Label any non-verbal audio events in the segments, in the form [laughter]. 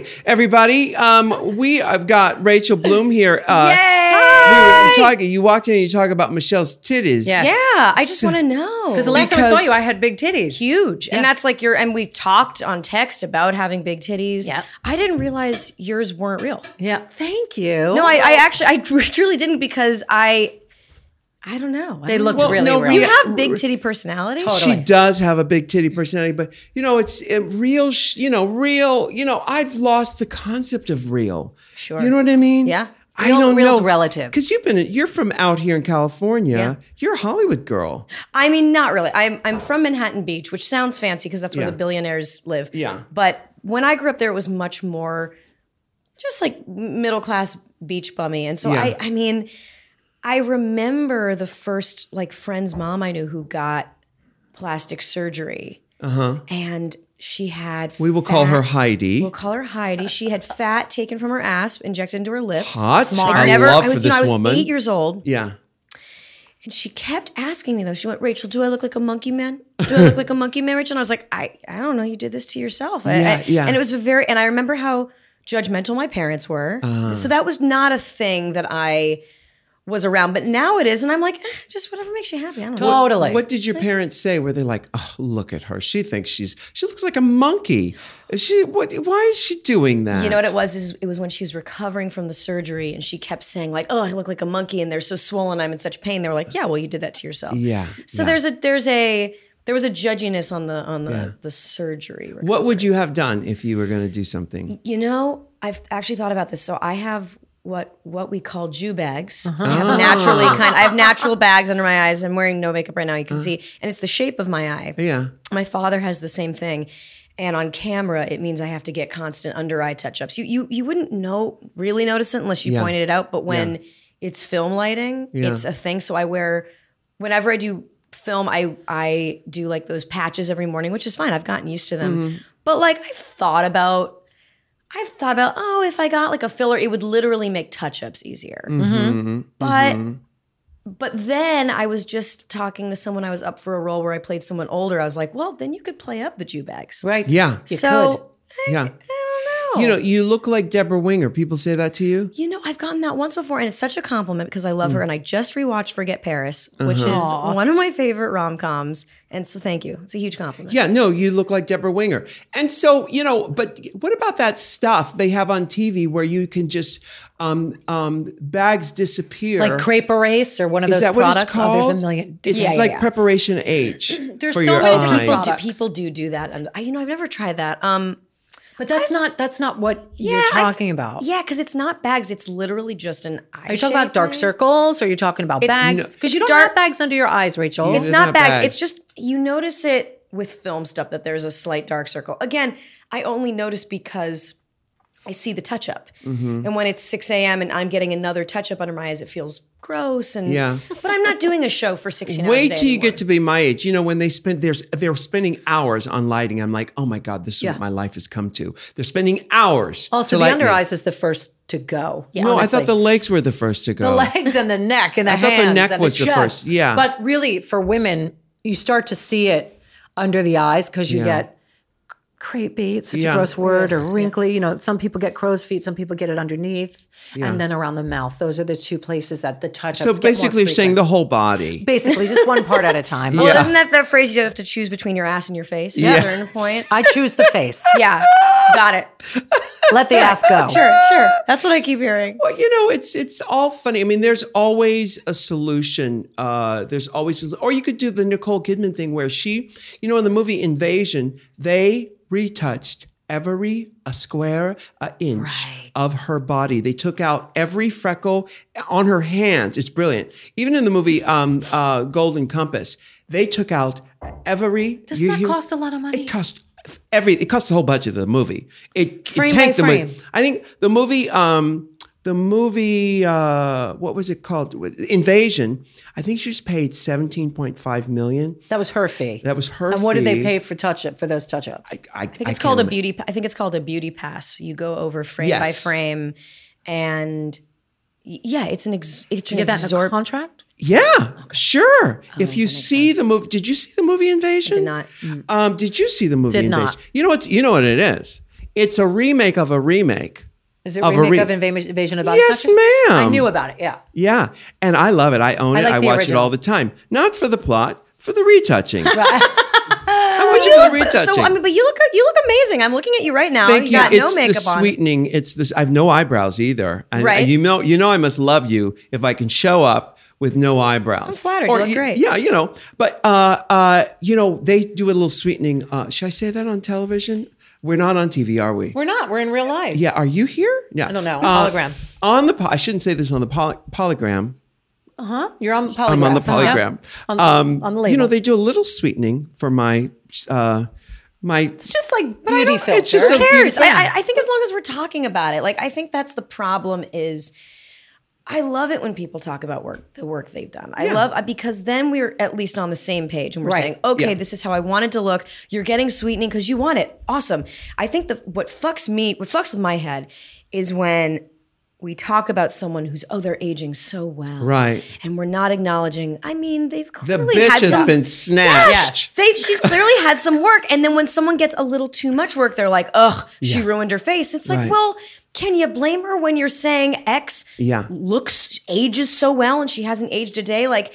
Hi, everybody. Um, we have got Rachel Bloom here. Uh, Yay! We were talking. You walked in and you talk about Michelle's titties. Yeah. Yeah, I just want to know. Because the last time I saw Because- you, I had big titties. huge. Yeah. And that's like your and we talked on text about having big titties. Yep. I didn't realize yours weren't real. Yeah. Thank you. No, I, I actually I [laughs] truly didn't because I I don't know. They don't looked. Well, really no, real. You have big titty personality. She does have a big titty personality, but you know, it's it, real. sh- You know, real. You know, I've lost the concept of real. Sure. You know what I mean? Yeah. I Real- don't real's know. relative. Because you've been. You're from out here in California. Yeah. You're a Hollywood girl. I mean, not really. I'm I'm from Manhattan Beach, which sounds fancy because that's where Yeah. the billionaires live. Yeah. But when I grew up there, it was much more just like middle class beach bummy. And so Yeah. I I mean, I remember the first like friend's mom I knew who got plastic surgery. Uh-huh. And she had We will call her Heidi. We'll call her Heidi. She had fat taken from her ass, injected into her lips. Hot. Smart. I never, love I was, for you know, this I was woman. eight years old. yeah. And she kept asking me though. She went, Rachel, do I look like a monkey man? Do I look like a monkey man, Rachel? And I was like, I, I don't know. You did this to yourself. I- Yeah, I- yeah. And it was a very, and I remember how judgmental my parents were. Uh-huh. So that was not a thing that I was around. But now it is. And I'm like, eh, just whatever makes you happy. I don't know. Totally. What did your parents say? Were they like, "Oh, look at her. She thinks she's she looks like a monkey. Is she what? Why is she doing that?" You know what it was? Is it was when she was recovering from the surgery, and she kept saying like, "Oh, I look like a monkey," and they're so swollen. I'm in such pain. They were like, "Yeah, well, you did that to yourself." Yeah. So yeah. there's a there's a there was a judginess on the on the the surgery. What would you have done if you were going to do something? You know, I've actually thought about this. So I have what what we call Jew bags. I Ah. have naturally [laughs] kind. I have natural bags under my eyes. I'm wearing no makeup right now. You can see, and it's the shape of my eye. Yeah. My father has the same thing. And on camera, it means I have to get constant under eye touch ups. You, you you wouldn't know really notice it unless you Yeah. pointed it out. But when it's film lighting, Yeah. it's a thing. So I wear whenever I do film, I I do like those patches every morning, which is fine. I've gotten used to them. Mm-hmm. But like I've thought about I've thought about, oh, if I got like a filler, it would literally make touch ups easier. Mm-hmm. mm-hmm. mm-hmm. But mm-hmm. but then I was just talking to someone I was up for a role where I played someone older. I was like, well, then you could play up the Jew bags. Right. Yeah. You so Yeah. I don't know. You know, you look like Debra Winger. People say that to you. You know, I've gotten that once before, and it's such a compliment because I love Mm. her. And I just rewatched Forget Paris, which Uh-huh. is one of my favorite rom coms. And so, thank you. It's a huge compliment. Yeah, no, you look like Debra Winger. And so, you know, but what about that stuff they have on TV where you can just um um bags disappear? Like crepe erase or one of Is those that what products. it's called? Oh, there's a million. It's Yeah, like yeah. preparation H. [clears throat] There's so many eyes. different People do, products. people do do that, and I, you know, I've never tried that. Um, But that's not that's not what you're I've- talking about. yeah, because it's not bags; it's literally just an eye. Are you talking about dark circles? Or are you talking about bags? no- Because you don't dark- have bags under your eyes, Rachel. It's It's not not bags. bags. It's just you notice it with film stuff that there's a slight dark circle. Again, I only notice because I see the touch up, Mm-hmm. and when it's six a.m. and I'm getting another touch up under my eyes, it feels gross. And Yeah. but I'm not doing a show for sixteen hours. a Wait day till you anymore. get to be my age. You know, when they spend there's they're spending hours on lighting. I'm like, oh my God, this is Yeah. what my life has come to. They're spending hours. Also, the under me. eyes is the first to go. Yeah, No, I thought the legs were the first to go. the legs and the neck and the I thought the hands neck was the chest. first, yeah. But really, for women, you start to see it under the eyes because you Yeah. get crepey. It's such Yeah. a gross word, or wrinkly. You know, some people get crow's feet, some people get it underneath, and then around the mouth. Those are the two places that the touch. so basically, you're saying the whole body. basically just one part at a [laughs] time. Well, Yeah. isn't that that phrase you have to choose between your ass and your face at a certain point? I choose the face. [laughs] Yeah, got it. [laughs] Let the ass go. Sure, sure. That's what I keep hearing. Well, you know, it's it's all funny. I mean, there's always a solution. Uh, there's always, or you could do the Nicole Kidman thing where she, you know, in the movie Invasion, they retouched every a square a inch of her body. They took out every freckle on her hands. It's brilliant. Even in the movie um, uh, Golden Compass, they took out every. Doesn't you that hear- cost a lot of money? It cost every. It cost the whole budget of the movie. It, Frame it tanked by the movie. I think the movie, um, the movie, uh, what was it called? Invasion. I think she was paid seventeen point five million. That was her fee. That was her. Fee. And what did they pay for touch up for those touch ups? I, I, I think it's called a beauty. I think it's called a beauty pass. You go over frame by frame, and yeah, it's an ex, it's Did you an get that in a Oh, contract? Yeah, sure. if you see the movie, did you see the movie Invasion? Did not. Um, did you see the movie Did not. Invasion? You know what? You know what it is. It's a remake of a remake. Is it a remake re- of Invasion, Invasion of Body Yes, Snatchers? I knew about it. Yeah. Yeah, and I love it. I own I it. like I the watch original. it all the time. Not for the plot, for the retouching. [laughs] I watch it for the retouching. [laughs] So I mean, but you look you look amazing. I'm looking at you right now. Thank you you. got It's no the makeup on. sweetening. It's this. I have no eyebrows either. And Right. You know. You know. I must love you if I can show up with no eyebrows. I'm flattered. You look great. Yeah. You know. But uh, uh, you know, they do a little sweetening. Uh, should I say that on television? We're not on TV, are we? We're not. We're in real life. yeah. Are you here? Yeah. I don't know. Uh, Hologram. On the. po- I shouldn't say this on the poly, polygram. Uh huh. You're on polygraph. I'm on the polygram. On, Um, on the label. You know, they do a little sweetening for my. Uh, my it's just like beauty filter. it's just Who cares? beauty I, thing. I, I think as long as we're talking about it, like I think that's the problem. Is I love it when people talk about work, the work they've done. I Yeah. love because then we're at least on the same page and we're Right. saying, okay, Yeah. this is how I want it to look. You're getting sweetening because you want it. Awesome. I think the what fucks me, what fucks with my head, is when we talk about someone who's oh they're aging so well, Right. And we're not acknowledging. I mean, they've clearly the bitch had has some been snatched. Yes. they, she's clearly had some work. And then when someone gets a little too much work, they're like, ugh, she Yeah. ruined her face. It's like, Right. well, can you blame her when you're saying X Yeah. looks, ages so well and she hasn't aged a day? Like,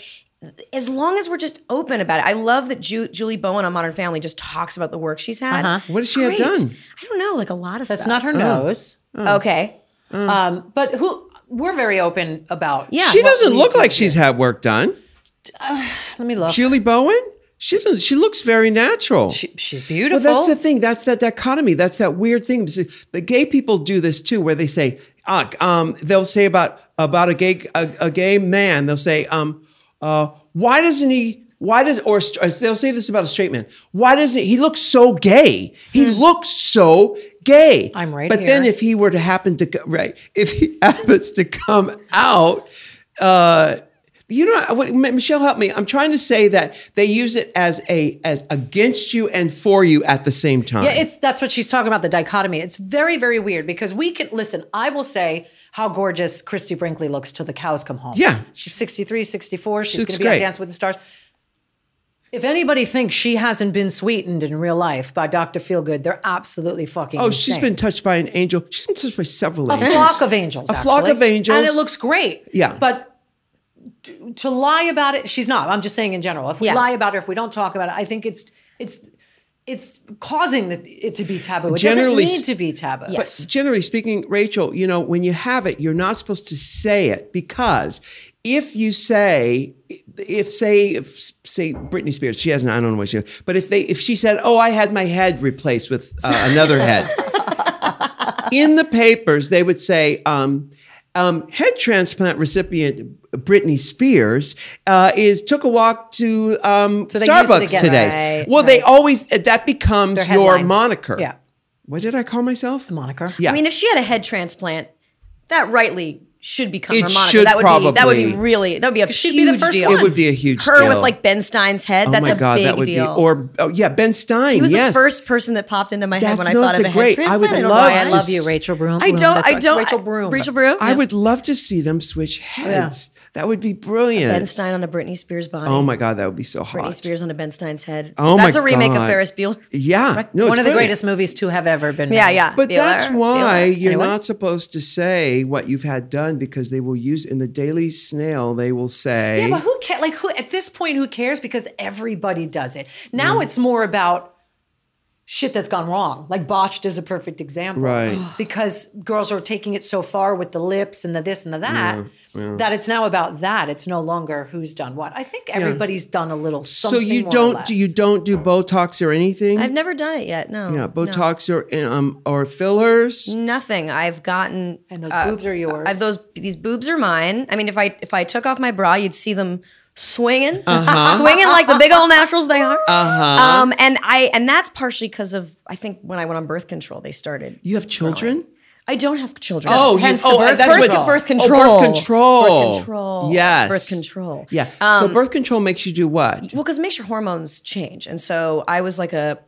as long as we're just open about it. I love that Ju- Julie Bowen on Modern Family just talks about the work she's had. Uh-huh. What does she have done? I don't know, like a lot of That's stuff. That's not her nose. Okay. Um, but who we're very open about. Yeah. She doesn't look like she's had work done. Let me look. Julie Bowen? She doesn't. She looks very natural. She, she's well, beautiful. that's the thing. That's that dichotomy. That's that weird thing. The gay people do this too, where they say, uh, um, they'll say about about a gay a, a gay man. They'll say, um, uh, why doesn't he? Why does or they'll say this about a straight man? Why doesn't he look so gay? He looks so gay. Hmm. I'm right But then if he were to happen to right, if he [laughs] happens to come out, uh, you know, what, Michelle, help me. I'm trying to say that they use it as a as against you and for you at the same time. Yeah, it's that's what she's talking about the dichotomy. It's very very weird because we can listen. I will say how gorgeous Christie Brinkley looks till the cows come home. Yeah. she's 63, 64. She's going to be on. Dance with the Stars. If anybody thinks she hasn't been sweetened in real life by Dr. Feelgood, they're absolutely fucking. oh, she's been touched by an angel. She's been touched by several a angels. A flock of angels. A flock of angels. and it looks great. Yeah. but to, to lie about it, she's not. I'm just saying in general. If we Yeah. lie about it, if we don't talk about it, I think it's it's it's causing the, it to be taboo. It Generally doesn't need to be taboo. Yes. Generally speaking, Rachel, you know, when you have it, you're not supposed to say it because if you say, if say, if say Britney Spears, she hasn't, I don't know what she, but if they, if she said, oh, I had my head replaced with uh, another head, [laughs] in the papers they would say, um, um, head transplant recipient Britney Spears uh, is took a walk to um, So they use it Starbucks today. Right, well, they always that becomes your moniker. Yeah. What did I call myself? Moniker. Yeah. I mean, if she had a head transplant, that rightly should become It her moniker. should that would be that would be really that would be a she'd huge be the first deal. one. It would be a huge her deal. with like Ben Stein's head. oh that's my a god, big that would deal. be or oh yeah, Ben Stein. he was yes. the first person that popped into my head That's- when I thought of a a great- head I would transplant. love. I love you, Rachel Broom. I don't. That's I don't. Rachel I- Broom. Rachel Broom. I would love to see them switch heads. That would be brilliant. Ben Stein on a Britney Spears body. oh my god, that would be so hot. Britney Spears on a Ben Stein's head. Oh my god, That's a remake God. of Ferris Bueller. Yeah, no, One of the greatest movies to have ever been. Yeah, yeah. But that's why you're not supposed to say what you've had done because they will use in the Daily Snail. They will say, Yeah, but who cares? Like, who at this point, who cares? Because everybody does it. Now mm. it's more about shit that's gone wrong. Like botched is a perfect example, Right. Because girls are taking it so far with the lips and the this and the that that it's now about that. It's no longer who's done what. I think everybody's done a little something. so you more don't do you don't do Botox or anything? I've never done it yet. No. yeah, no. Botox or um or fillers. Nothing. I've gotten and those uh, boobs are yours. I've those these boobs are mine. I mean, if I if I took off my bra, you'd see them swinging, Uh-huh. [laughs] swinging like the big old naturals they are. Uh-huh. Um, and I and that's partially because of I think when I went on birth control, they started. You have children? I don't have children. Oh, hence you, the oh, birth that's control. what birth Oh, control. birth control. Birth control. Yes. Birth control. Yeah. Um, so birth control makes you do what? Well, because it makes your hormones change. And so I was like a,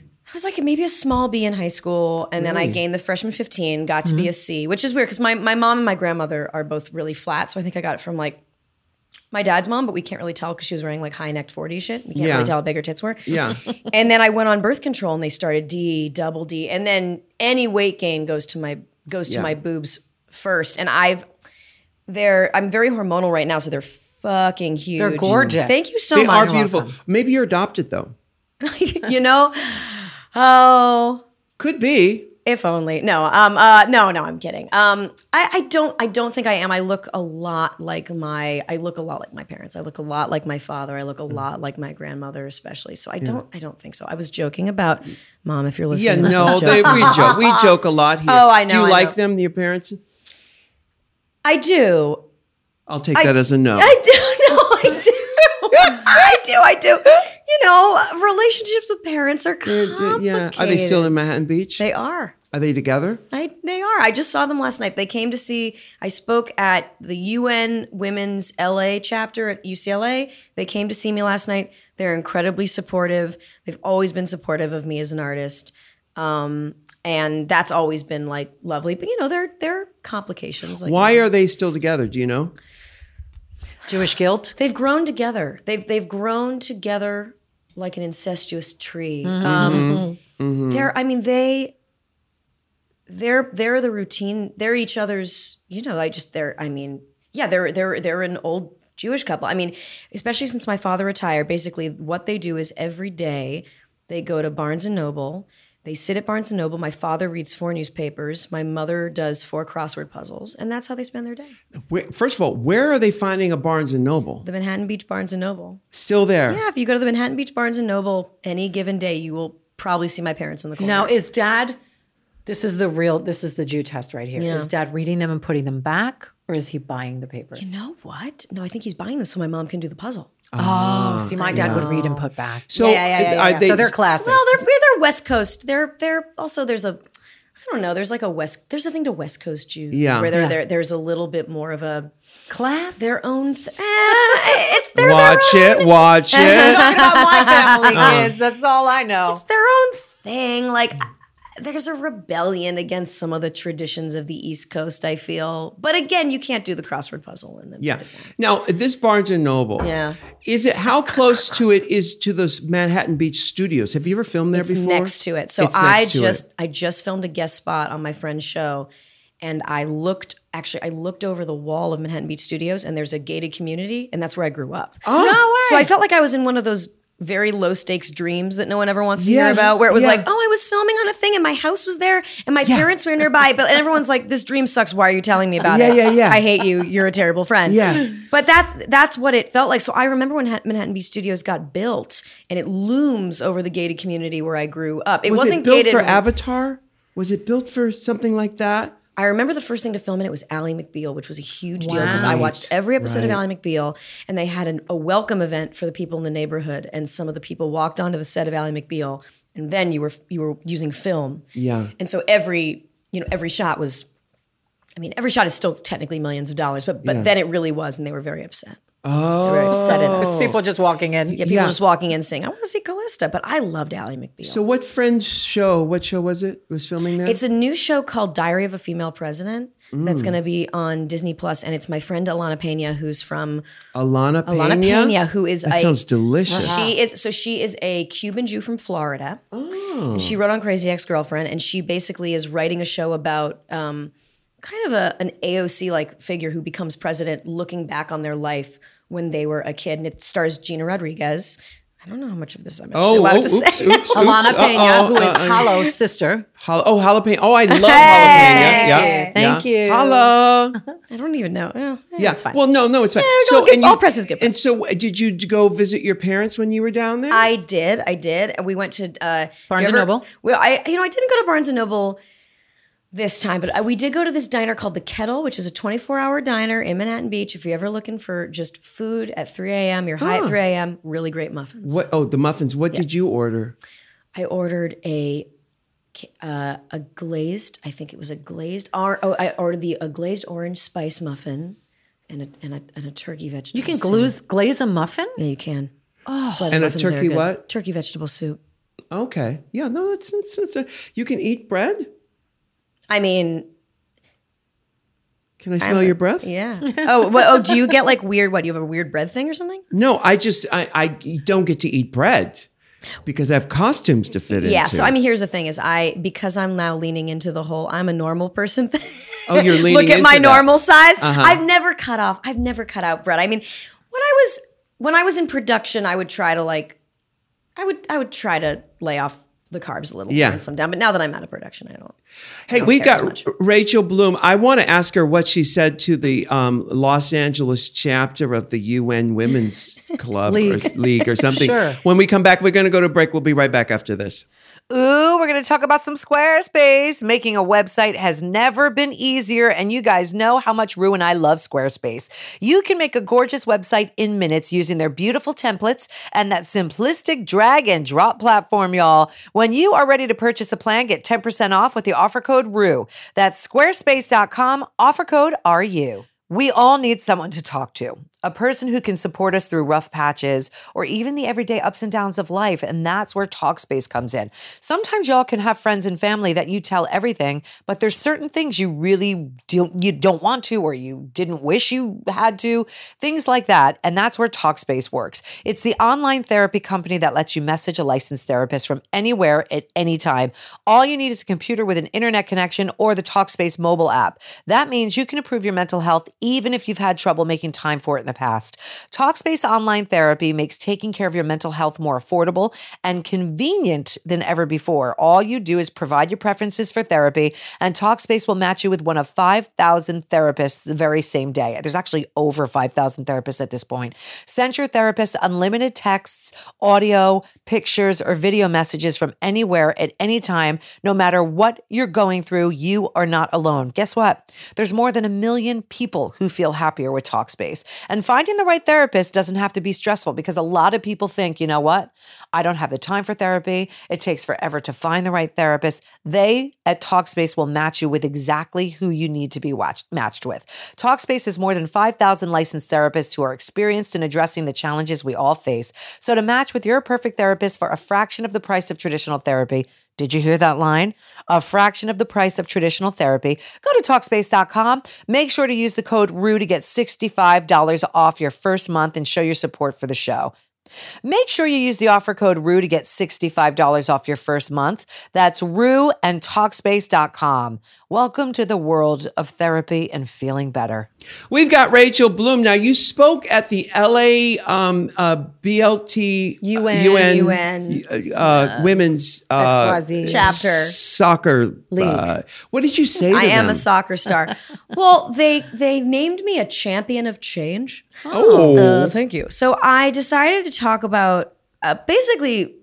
I was like maybe a small B in high school. And then I gained the freshman 15, got to be a C, which is weird because my, my mom and my grandmother are both really flat. So I think I got it from like my dad's mom, but we can't really tell because she was wearing like high necked 40 shit. We can't Yeah. really tell how big her tits were. Yeah. [laughs] and then I went on birth control and they started D, double D. And then any weight gain goes to my goes to Yeah. my boobs first. And I've they're I'm very hormonal right now, so they're fucking huge. They're gorgeous. Thank you so much. they are much. beautiful. Maybe you're adopted though. [laughs] you know? Oh, Could be. If only. No, um, uh, no, no, I'm kidding. Um, I, I don't, I don't think I am. I look a lot like my, I look a lot like my parents. I look a lot like my father. I look a lot like my grandmother, especially. So I don't, I don't think so. I was joking about mom. If you're listening, Yeah. no, they, we joke. We joke a lot here. Oh, I know. Do you I like know. them, your parents? I do. I'll take that as a no. I do. [laughs] No, I do. I do. I do. You know, relationships with parents are complicated. yeah. Are they still in Manhattan Beach? They are. are they together? I, they are. I just saw them last night. They came to see. I spoke at the UN Women's LA chapter at UCLA. They came to see me last night. They're incredibly supportive. They've always been supportive of me as an artist, um, and that's always been like lovely. But you know, there there are complications. Like Why are they still together? Do you know? Jewish guilt. they've grown together. They've they've grown together like an incestuous tree. Mm-hmm. Um, mm-hmm. Mm-hmm. They're. I mean, they. They're they're the routine. They're each other's. You know, I just they're. I mean, yeah, they're they're they're an old Jewish couple. I mean, especially since my father retired. Basically, what they do is every day they go to Barnes and Noble. They sit at Barnes and Noble. My father reads four newspapers. My mother does four crossword puzzles, and that's how they spend their day. Where, first of all, where are they finding a Barnes and Noble? The Manhattan Beach Barnes and Noble. Still there? Yeah, if you go to the Manhattan Beach Barnes and Noble any given day, you will probably see my parents in the corner. Now, is dad, this is the real, this is the Jew test right here. Is Yeah. dad reading them and putting them back, or is he buying the papers? you know what? No, I think he's buying them so my mom can do the puzzle. Oh, see, my dad would read and put back. So, Yeah, yeah, yeah, yeah, yeah. they- so they're classic. Well, they're they're West Coast. They're they're also there's a I don't know. There's like a West. There's a thing to West Coast Jews. Yeah. where they're, Yeah. there. There's a little bit more of a class. their own. Th- eh, it's their watch their own, it, watch [laughs] it. talking about my family [laughs] kids. That's all I know. It's their own thing. Like there's a rebellion against some of the traditions of the East Coast. I feel, but again, you can't do the crossword puzzle in then Yeah. Now, this Barnes and Noble. Yeah. Is it how close to it is to those Manhattan Beach studios? Have you ever filmed there It's before? next to it. So It's I just. I just filmed a guest spot on my friend's show, and I looked actually I looked over the wall of Manhattan Beach Studios, and there's a gated community, and that's where I grew up. Oh, So I felt like I was in one of those very low stakes dreams that no one ever wants to hear about, where it was yeah. like, oh, I was filming on a thing, and my house was there, and my parents were nearby, but and everyone's like, this dream sucks. Why are you telling me about Yeah, it? yeah, yeah. I hate you. You're a terrible friend. Yeah. But that's that's what it felt like. So I remember when Manhattan Manhattan Beach Studios got built, and it looms over the gated community where I grew up. It Was wasn't it built gated for Avatar? Was it built for something like that? I remember the first thing to film in it was Ally McBeal, which was a huge deal because I watched every episode of right. Ally McBeal, and they had an, a welcome event for the people in the neighborhood, and some of the people walked onto the set of Ally McBeal, and then you were you were using film, Yeah. and so every you know every shot was, I mean every shot is still technically millions of dollars, but but Yeah. then it really was, and they were very upset. Oh, they were very upset at us. People just walking in. Yeah, people Yeah. just walking in saying, "I want to see Calista," but I loved Ally McBeal. So, what Fringe show? What show was it? Was filming there? It's a new show called Diary of a Female President that's Mm. going to be on Disney Plus, and it's my friend Ilana Peña, who's from Ilana Peña. Ilana Peña, who is That a sounds delicious. she is so she is a Cuban Jew from Florida. Oh. And she wrote on Crazy Ex Girlfriend, and she basically is writing a show about um, kind of a, an AOC like figure who becomes president, looking back on their life when they were a kid, and it stars Gina Rodriguez. I don't know how much of this I'm actually Oh, allowed oh, to oops, say. oops, oops. Ilana Peña, Uh-oh, who is uh-uh. Hollow's sister. Jal- oh, jalapeno. Oh, I love jalapeno. Yeah. Thank yeah. you. Holla. [laughs] I don't even know. Eh, Yeah. it's fine. Well, no, no, it's fine. no, good- all press is good And so, uh, did you go visit your parents when you were down there? I did. I did. And we went to uh, Barnes you and Noble? Well, I you know I didn't go to Barnes and Noble this time, but uh, we did go to this diner called the Kettle, which is a 24 hour diner in Manhattan Beach. If you're ever looking for just food at 3 a.m., you're high at 3 a.m. Really great muffins. what? Oh, the muffins. What did you order? I ordered a uh, a glazed. I think it was a glazed. Or, oh, I ordered the a glazed orange spice muffin and a and a, and a turkey vegetable. You can soup. glaze, glaze a muffin? Yeah, you can. Oh, That's why the And a muffins there are turkey what? Turkey vegetable soup. Okay. Yeah. No, it's, it's, it's a, you can eat bread. I mean, Can I smell your breath? Yeah. [laughs] Oh, oh, do you get like weird? What? do You have a weird bread thing or something? No, I just I, I don't get to eat bread because I have costumes to fit Yeah. into. Yeah. So I mean, here's the thing: is I because I'm now leaning into the whole I'm a normal person thing. Oh, you're [laughs] leaning Look at my that. Uh-huh. normal size. I've never cut off. I've never cut out bread. I mean, when I was when I was in production, I would try to like, I would I would try to lay off the carbs a little, Yeah. and some down. But now that I'm out of production, I don't. Hey, don't we care as got much. Rachel Bloom. I want to ask her what she said to the um, Los Angeles chapter of the UN Women's [laughs] Club or League. League or something. Sure. When we come back, we're going to go to break. We'll be right back after this. Ooh, we're going to talk about some Squarespace. Making a website has never been easier, and you guys know how much Ru and I love Squarespace. You can make a gorgeous website in minutes using their beautiful templates and that simplistic drag and drop platform, y'all. When you are ready to purchase a plan, get 10% off with the offer code RUE. That's squarespace.com, offer code RU. We all need someone to talk to, a person who can support us through rough patches or even the everyday ups and downs of life. And that's where Talkspace comes in. Sometimes y'all can have friends and family that you tell everything, but there's certain things you really don't, you don't want to or you didn't wish you had to, things like that. And that's where Talkspace works. It's the online therapy company that lets you message a licensed therapist from anywhere at any time. All you need is a computer with an internet connection or the Talkspace mobile app. That means you can improve your mental health even if you've had trouble making time for it in the past. Talkspace online therapy makes taking care of your mental health more affordable and convenient than ever before. All you do is provide your preferences for therapy, and Talkspace will match you with one of 5,000 therapists the very same day. There's actually over 5,000 therapists at this point. Send your therapist unlimited texts, audio, pictures, or video messages from anywhere at any time, no matter what you're going through. You are not alone. Guess what? There's more than a million people who feel happier with Talkspace. And finding the right therapist doesn't have to be stressful because a lot of people think, you know what? I don't have the time for therapy. It takes forever to find the right therapist. They at Talkspace will match you with exactly who you need to be watched, matched with. Talkspace has more than 5,000 licensed therapists who are experienced in addressing the challenges we all face. So to match with your perfect therapist for a fraction of the price of traditional therapy, did you hear that line? A fraction of the price of traditional therapy. Go to Talkspace.com. Make sure to use the code RUE to get $65 off your first month and show your support for the show. Make sure you use the offer code RUE to get $65 off your first month. That's RUE and Talkspace.com. Welcome to the world of therapy and feeling better. We've got Rachel Bloom. Now, you spoke at the LA um, uh, BLT UN. UN. uh, women's uh, XYZ. Chapter. soccer Uh, what did you say to I am them? a soccer star. [laughs] well, they they named me a champion of change. Oh. Uh, thank you. So I decided to talk about uh, basically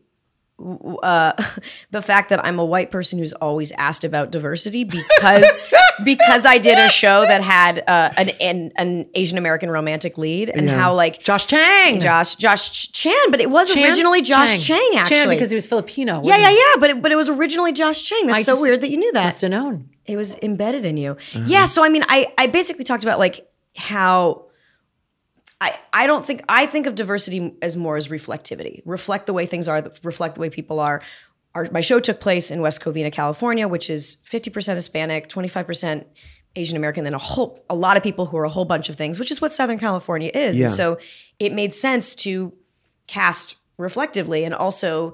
uh, [laughs] the fact that I'm a white person who's always asked about diversity because [laughs] because I did a show that had uh, an, an an Asian American romantic lead and how like Josh Chang. Josh Josh Chan, but it was Chan? originally Josh Chang, actually. Chan because he was Filipino. yeah, yeah, yeah. But it, but it was originally Josh Chang. That's I so just weird that you knew that Must have known. it was embedded in you. Yeah. So I mean, I I basically talked about like how I I don't think I think of diversity as more as reflectivity. Reflect the way things are. Reflect the way people are. Our, my show took place in West Covina, California, which is fifty percent Hispanic, twenty five percent Asian American, then a whole a lot of people who are a whole bunch of things, which is what Southern California is. Yeah. And so it made sense to cast reflectively and also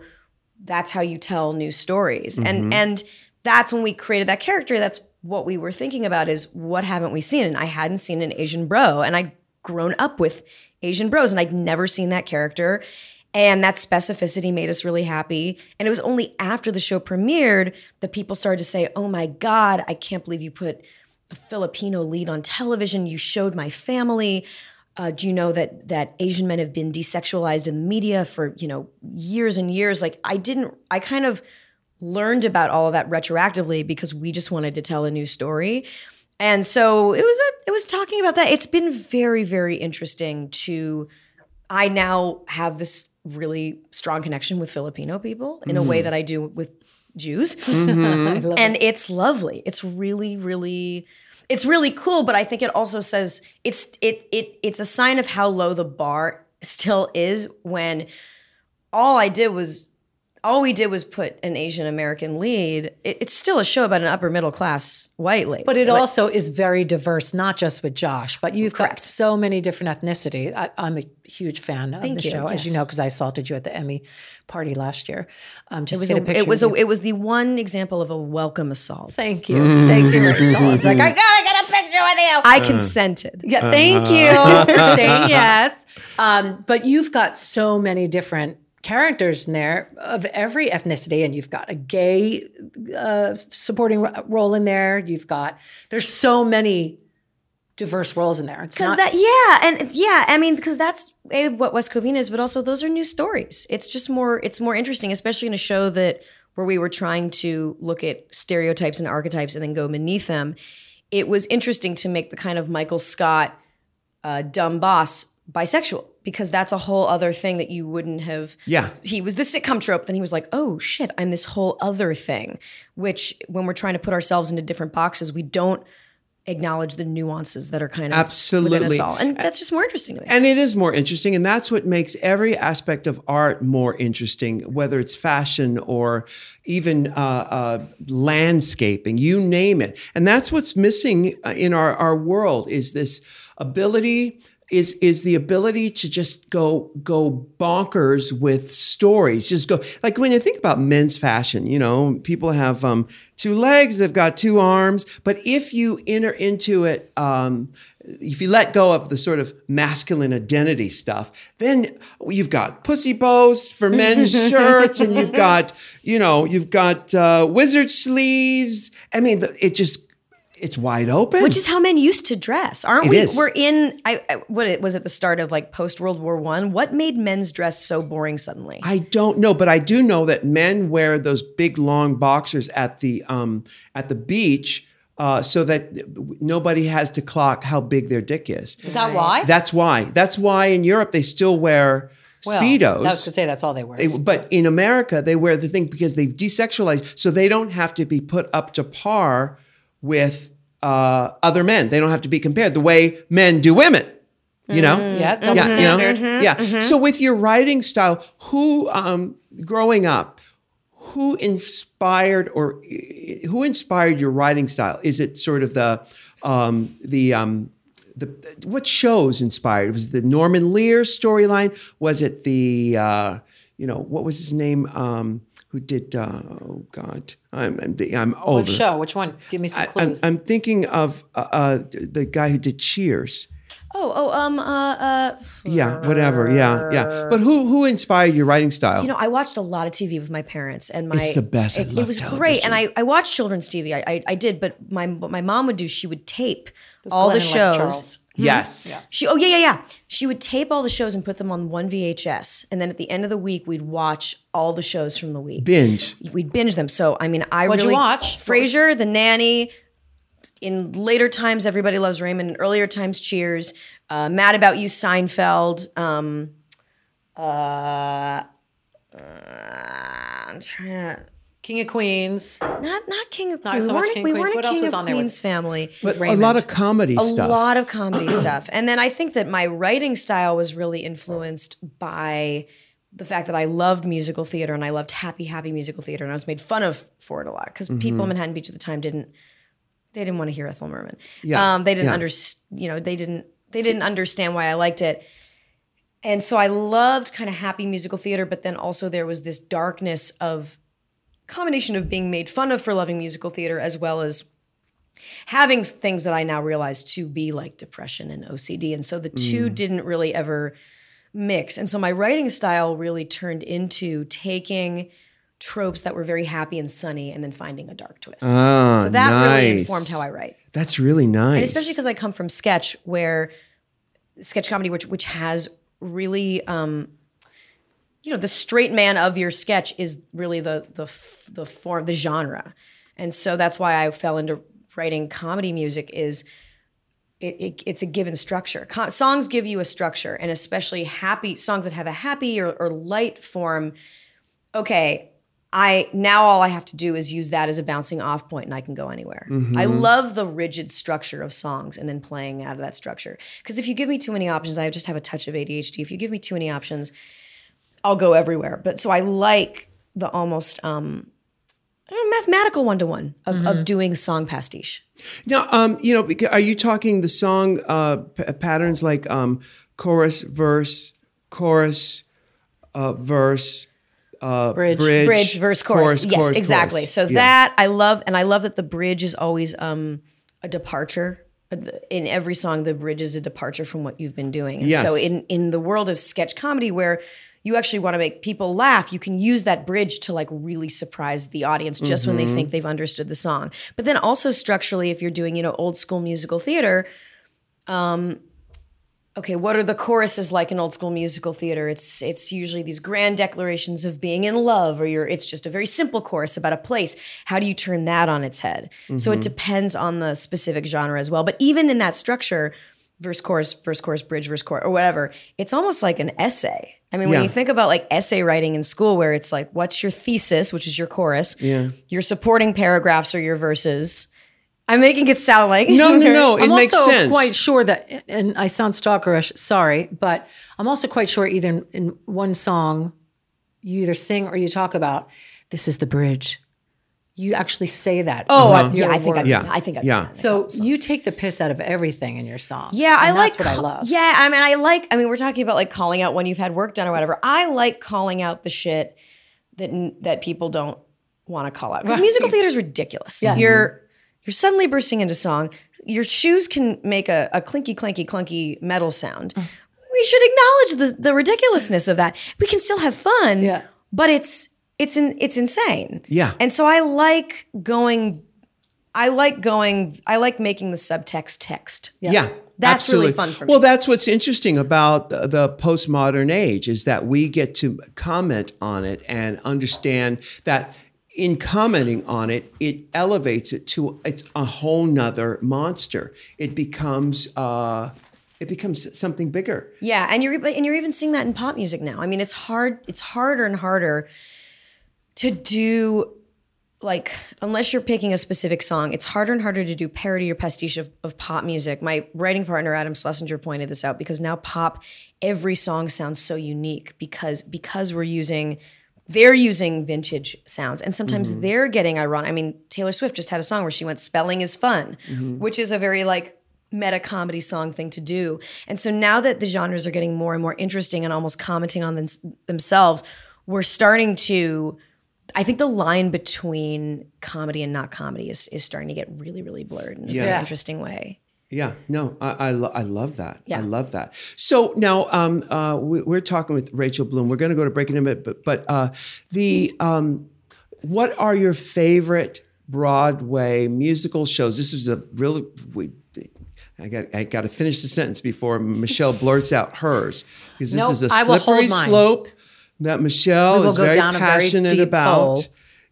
that's how you tell new stories and mm-hmm. and that's when we created that character that's what we were thinking about is what haven't we seen and i hadn't seen an asian bro and i'd grown up with asian bros and i'd never seen that character. And that specificity made us really happy. And it was only after the show premiered that people started to say oh my god i can't believe you put a filipino lead on television. You showed my family. Uh, do you know that that Asian men have been desexualized in the media for you know years and years? Like I didn't, I kind of learned about all of that retroactively because we just wanted to tell a new story, and so it was a, it was talking about that. It's been very very interesting to. I now have this really strong connection with Filipino people in a way mm-hmm. that I do with Jews, mm-hmm. [laughs] and it's lovely. It's really really it's really cool but i think it also says it's it it it's a sign of how low the bar still is when all i did was all we did was put an Asian American lead. It, it's still a show about an upper middle class white lady. But it also is very diverse, not just with Josh, but you've got so many different ethnicity. I, I'm a huge fan of Thank the you, show, as you know, because I assaulted you at the Emmy party last year. Um, just it was to a, a picture. it was a, it was the one example of a welcome assault. Thank you, thank you, Rachel. I was like, I gotta get a picture with you. I consented. Yeah, thank you for saying [laughs] yes. Um, but you've got so many different characters in there of every ethnicity, and you've got a gay uh, supporting role in there. You've got there's so many diverse roles in there. It's Because that, yeah, and yeah, I mean, because that's eh, what West Covina is, but also those are new stories. It's just more, it's more interesting, especially in a show that where we were trying to look at stereotypes and archetypes and then go beneath them. It was interesting to make the kind of Michael Scott uh, dumb boss bisexual because that's a whole other thing that you wouldn't have. Yeah. He was the sitcom trope. Then he was like, oh shit, I'm this whole other thing. Which when we're trying to put ourselves into different boxes, we don't acknowledge the nuances that are kind of within Absolutely. us all. And that's just more interesting to me. And it is more interesting. And that's what makes every aspect of art more interesting, whether it's fashion or even uh, uh, landscaping, you name it. And that's what's missing uh, in our, our world is this ability is is the ability to just go go bonkers with stories just go like when you think about men's fashion you know people have um, two legs they've got two arms but if you enter into it um, if you let go of the sort of masculine identity stuff, then you've got pussy bows for men's [laughs] shirts, and you've got, you know, you've got uh, wizard sleeves. I mean, the, it just it's wide open. Which is how men used to dress, aren't It we? is. We're in. I, I what it was at the start of like post World War One. What made men's dress so boring suddenly? I don't know, but I do know that men wear those big long boxers at the um, at the beach. Uh, so that nobody has to clock how big their dick is. Is that why? That's why. That's why in Europe they still wear Well, speedos. I was to say that's all they wear. They- but in America, they wear the thing because they've desexualized, so they don't have to be put up to par with uh, other men. They don't have to be compared the way men do women. You know, yeah, double yeah, you know? standard. yeah. So with your writing style, who um, growing up, who inspired or who inspired your writing style? Is it sort of the um, the um, the what shows inspired? Was it the Norman Lear storyline? Was it the uh, you know what was his name? Um, who did? Uh, oh God, I'm I'm, I'm older. What show? Which one? Give me some I, I'm, clues. I'm thinking of uh, uh, the guy who did Cheers. oh, oh, um, uh, uh, Yeah, whatever. Yeah, yeah. But who who inspired your writing style? you know, I watched a lot of TV with my parents, and my It's the best. I It, it love was great, and I, I watched children's TV. I, I I did, but my what my mom would do, she would tape all Glen the and shows. Charles. yes. She oh yeah yeah yeah. She would tape all the shows and put them on one VHS, and then at the end of the week, we'd watch all the shows from the week. Binge. we'd binge them. So I mean, I What'd you watch? What was- Frasier, The Nanny. In later times, Everybody Loves Raymond. In earlier times, Cheers. Uh, Mad About You, Seinfeld. Um, uh, uh, I'm trying to King of Queens. not not King of Not Queens. so we much weren't, King of we Queens. weren't What a else King was of on there Queens family. But a lot of comedy a stuff. A lot of comedy [clears throat] stuff. And then I think that my writing style was really influenced by the fact that I loved musical theater and I loved happy, happy musical theater, and I was made fun of for it a lot because Mm-hmm. people in Manhattan Beach at the time didn't they didn't want to hear Ethel Merman. Yeah, Um, they didn't yeah. understand. You know, they didn't they didn't understand why I liked it. And so I loved kind of happy musical theater, but then also there was this darkness of combination of being made fun of for loving musical theater as well as having things that I now realize to be like depression and OCD. And so the two didn't really ever mix. And so my writing style really turned into taking tropes that were very happy and sunny and then finding a dark twist. Ah, so that really informed how I write. That's really nice. And especially because I come from sketch, where sketch comedy, which which has really, um, you know, the straight man of your sketch is really the the the form, the genre, and so that's why I fell into writing comedy music. Is it, it, it's a given structure. Songs give you a structure, and especially happy songs that have a happy or, or light form. Okay, I now all I have to do is use that as a bouncing off point and I can go anywhere. I mm-hmm. love the rigid structure of songs and then playing out of that structure. Because if you give me too many options, I just have a touch of ADHD. If you give me too many options, I'll go everywhere. But so I like the almost um, I don't know, mathematical one to one of doing song pastiche. Now, um, you know, are you talking the song uh, p- patterns like um, chorus, verse, chorus, uh, verse, uh, Bridge. bridge, bridge verse chorus, yes chorus, exactly chorus. so Yeah. that i love and i love that the bridge is always um a departure in every song the bridge is a departure from what you've been doing and Yes. so in in the world of sketch comedy where you actually want to make people laugh you can use that bridge to like really surprise the audience just when Mm-hmm. they think they've understood the song but then also structurally if you're doing you know old school musical theater um, okay, what are the choruses like in old school musical theater? It's it's usually these grand declarations of being in love, or you're it's just a very simple chorus about a place. How do you turn that on its head? So it depends on the specific genre as well. But even in that structure, verse chorus, verse chorus, bridge, verse chorus, or whatever, it's almost like an essay. I mean, when you think about like essay writing in school, where it's like, what's your thesis, which is your chorus, Yeah. your supporting paragraphs or your verses. I'm making it sound like No, no, no. [laughs] It I'm makes also sense. quite sure that, and I sound stalkerish, sorry, but I'm also quite sure either in, in one song, you either sing or you talk about this is the bridge. You actually say that. Oh, I- with yeah, I think I, words. Yeah. I think I Yeah. So you take the piss out of everything in your song. Yeah, I like. That's what I love. Yeah, I mean, I like. I mean, we're talking about like calling out when you've had work done or whatever. I like calling out the shit that that people don't want to call out because musical theater is ridiculous. Yeah. You're you're suddenly bursting into song. Your shoes can make a, a clinky, clanky, clunky metal sound. Mm. We should acknowledge the the ridiculousness of that. We can still have fun. Yeah. but it's it's in, it's insane. Yeah. and so I like going. I like going. I like making the subtext text. Yeah. yeah That's really fun for me. Well, that's what's interesting about the, the postmodern age is that we get to comment on it and understand that in commenting on it, it elevates it to it's a whole nother monster. It becomes uh, it becomes something bigger. Yeah, and you're and you're even seeing that in pop music now. I mean, it's hard. It's harder and harder to do like unless you're picking a specific song. It's harder and harder to do parody or pastiche of, of pop music. My writing partner Adam Schlesinger pointed this out because now pop, every song sounds so unique because because we're using. They're using vintage sounds, and sometimes mm-hmm. they're getting ironic. I mean, Taylor Swift just had a song where she went "Spelling is fun," mm-hmm. which is a very like meta comedy song thing to do. And so now that the genres are getting more and more interesting and almost commenting on them, themselves, we're starting to. I think the line between comedy and not comedy is is starting to get really, really blurred in a very interesting way. Yeah, no, I I, lo- I love that. Yeah. I love that. So now um, uh, we, we're talking with Rachel Bloom. We're going to go to break in a minute, but but uh, the um, what are your favorite Broadway musical shows? This is a really we. I got I got to finish the sentence before Michelle blurts out hers because this Nope, is a slippery slope that Michelle is very down a very passionate about. hole.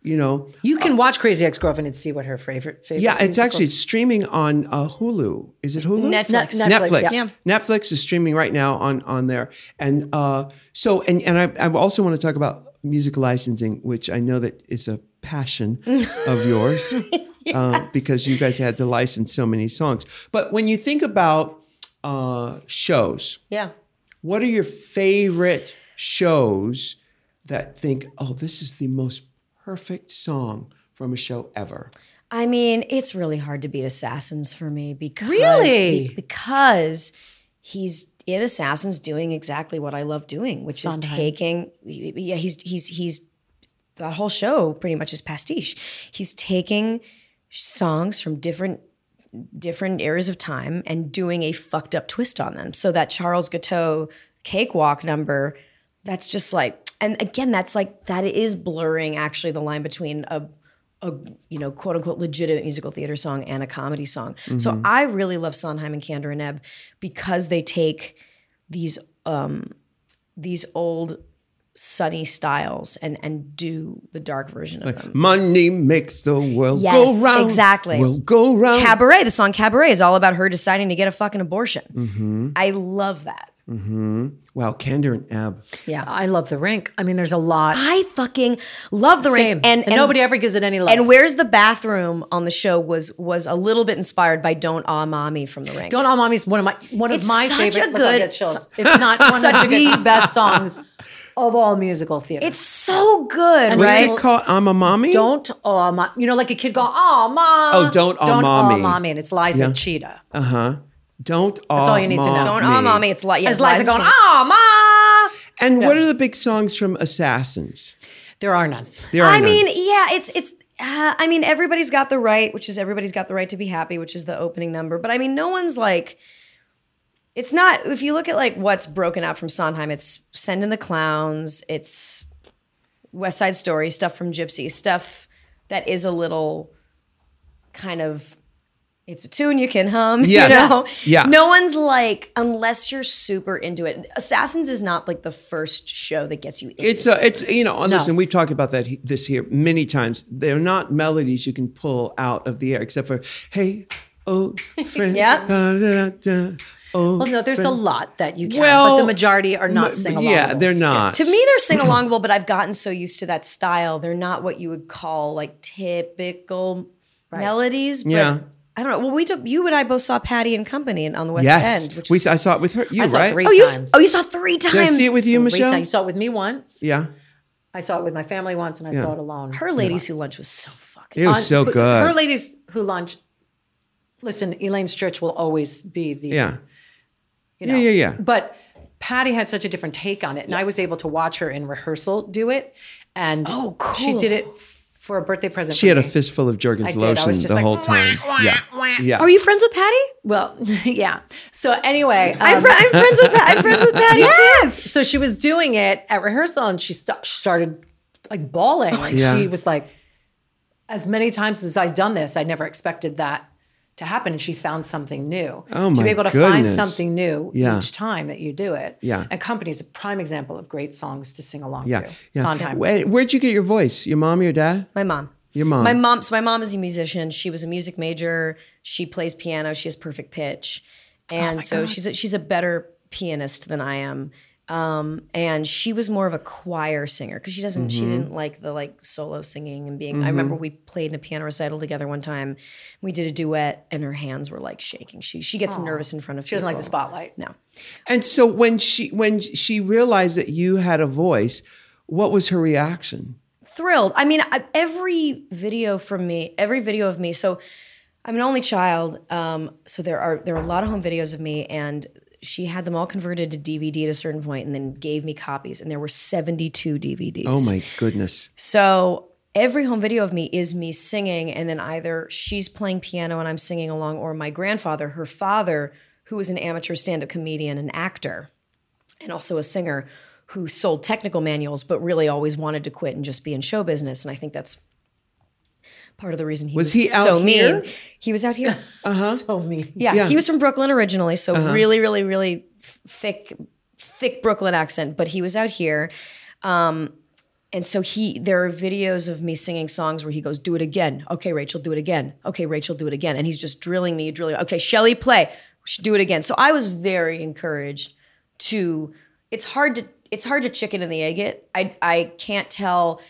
You know, You can watch Crazy Ex Girlfriend and see what her favorite favorite. yeah, it's musicals- actually streaming on uh, Hulu. Is it Hulu? Netflix. Netflix. Netflix, yeah. Netflix is streaming right now on on there, and uh, so and and I, I also want to talk about music licensing, which I know that is a passion [laughs] of yours, uh, because you guys had to license so many songs. But when you think about uh, shows, Yeah. what are your favorite shows that think, oh, this is the most perfect song from a show ever? I mean, it's really hard to beat Assassins for me because Really? be- because he's in Assassins doing exactly what I love doing, which is taking yeah, he's he's he's that whole show pretty much is pastiche. He's taking songs from different different eras of time and doing a fucked up twist on them. So that Charles Guiteau cakewalk number, that's just like, and again, that's like that is blurring actually the line between a a you know quote unquote legitimate musical theater song and a comedy song. So I really love Sondheim and Kander and Ebb because they take these um these old sunny styles and and do the dark version of them. Money makes the world Yes, go round. exactly. Will go round. Cabaret, the song Cabaret is all about her deciding to get a fucking abortion. I love that. Wow, Kander and Ebb. Yeah. I love the rink. I mean, there's a lot. I fucking love the Same. rink. And, and, nobody ever gives it any love. and where's the bathroom on the show was was a little bit inspired by Don't Ah Mommy from the rink. Don't All Mommy's one of my one of It's my such favorite. a Look, good get chills. so- if not [laughs] one of the best songs of all musical theater. It's so good, And What's it called? I'm a mommy. don't aw ma you know like a kid going oh mom Oh, don't aw mommy. mommy and it's Liza Yeah. Chita Uh huh. Don't. That's all you need to know. Don't oh mommy, it's like yeah, it's Liza going Chita. oh mom And what are the big songs from Assassins? there are none There are I none. mean, yeah, it's it's. Uh, I mean, everybody's got the right, which is everybody's got the right to be happy, which is the opening number. But I mean, no one's like. It's not. If you look at like what's broken out from Sondheim, it's Send in the Clowns, it's West Side Story stuff from Gypsy, stuff that is a little kind of. It's a tune you can hum. [laughs] Yes. You know? Yeah. No one's like, unless you're super into it. Assassins is not like the first show that gets you into It's a, it's you know, No. listen, we've talked about that he- this here many times. They're not melodies you can pull out of the air, except for "Hey, oh, [laughs] friend." Yeah. da, da, da, oh, well no there's a lot that you can Well, but the majority are m- not sing along Yeah, they're not. To me, they're [clears throat] sing alongable, but I've gotten so used to that style. They're not what you would call like typical melodies. But Yeah. I don't know. Well, we took, you and I both saw Patti and Company on the West yes, End. Which we was, I saw it with her. You I saw it right? three oh, you times. oh you saw three times. Did I see it with you, Three Michelle? times. you saw it with me once Yeah, I saw it with my family once and I saw it alone Her ladies who lunch was so fucking. it was On- so good. her ladies who lunch listen Elaine Stritch will always be the yeah, you know. Yeah, yeah, yeah. But Patti had such a different take on it, and I was able to watch her in rehearsal do it. And Oh, she did it for a birthday present. she for had a me. fistful of Jergens did. I was lotion just the like, whole time. yeah, yeah. Are you friends with Patti? Well, [laughs] yeah. So anyway, [laughs] I'm, um, fri- I'm friends with I'm friends with Patti [laughs] too. yes. So she was doing it at rehearsal, and she, st- she started like bawling. Like Yeah. she was like, as many times as I've done this, I never expected that to happen. And she found something new. Oh, my to be able to find something new Yeah. each time that you do it. Yeah. And Company's a prime example of great songs to sing along yeah, to. yeah. Sondheim. Where, where'd you get your voice? Your mom or your dad? My mom. Your mom. My mom. So my mom is a musician. She was a music major. She plays piano. She has perfect pitch, oh and so she's a, she's a better pianist than I am. Um, and she was more of a choir singer because she doesn't she didn't like the like solo singing and being. I remember we played in a piano recital together one time. We did a duet, and her hands were like shaking. She she gets nervous in front of. She doesn't like the spotlight. No. And so when she when she realized that you had a voice, what was her reaction? thrilled. I mean, I, every video from me, every video of me. So I'm an only child. Um, so there are there are a lot of home videos of me, and she had them all converted to DVD at a certain point, and then gave me copies, and there were 72 DVDs. Oh my goodness. So every home video of me is me singing, and then either she's playing piano and I'm singing along, or my grandfather, her father, who was an amateur stand-up comedian and actor, and also a singer, who sold technical manuals, but really always wanted to quit and just be in show business. And I think that's part of the reason he was, Was he so here? mean. He was out here. [laughs] [laughs] So mean. Yeah, Yeah. he was from Brooklyn originally, so really, really, really thick, thick Brooklyn accent. But he was out here, um, and so he. There are videos of me singing songs where he goes, "Do it again." Okay, Rachel, do it again. Okay, Rachel, do it again. And he's just drilling me, drilling. Okay, Shelly, play. Do it again. So I was very encouraged to. It's hard to. It's hard to chicken and the egg it. I I can't tell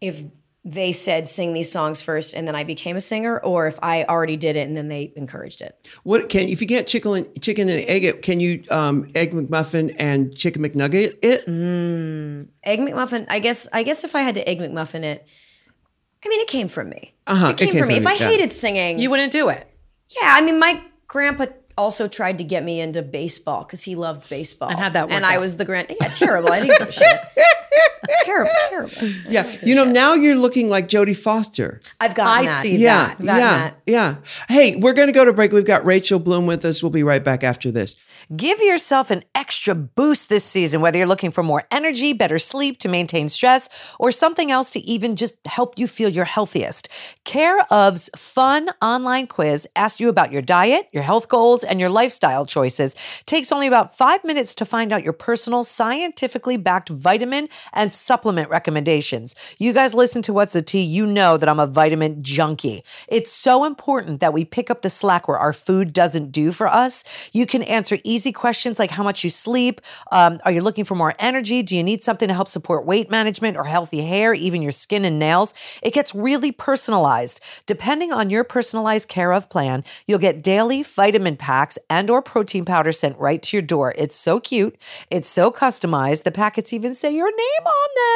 if they said sing these songs first and then I became a singer, or if I already did it and then they encouraged it. What can if you can't chicken and chicken and egg it? Can you um, egg McMuffin and chicken McNugget it? Egg McMuffin. I guess. I guess if I had to egg McMuffin it, I mean, it came from me. Uh-huh, It came, from me. If I yeah. hated singing, You wouldn't do it. yeah. I mean, my grandpa also tried to get me into baseball because he loved baseball And how'd that work And I was the grand. Yeah, terrible. I didn't give a shit. [laughs] terrible, [laughs] terrible. Yeah, you know now you're looking like Jodie Foster. I've gotten I that. see Yeah, that. Gotten yeah, that. yeah. Hey, we're going to go to break. We've got Rachel Bloom with us. We'll be right back after this. Give yourself an extra boost this season, whether you're looking for more energy, better sleep to maintain stress, or something else to even just help you feel your healthiest. Care of's fun online quiz asks you about your diet, your health goals, and your lifestyle choices. Takes only about five minutes to find out your personal, scientifically backed vitamin and supplement supplement recommendations. You guys listen to What's the Tea, you know that I'm a vitamin junkie. It's so important that we pick up the slack where our food doesn't do for us. You can answer easy questions like how much you sleep. Um, are you looking for more energy? Do you need something to help support weight management or healthy hair, even your skin and nails? It gets really personalized. Depending on your personalized care of plan, you'll get daily vitamin packs and or protein powder sent right to your door. It's so cute. It's so customized. The packets even say your name on them.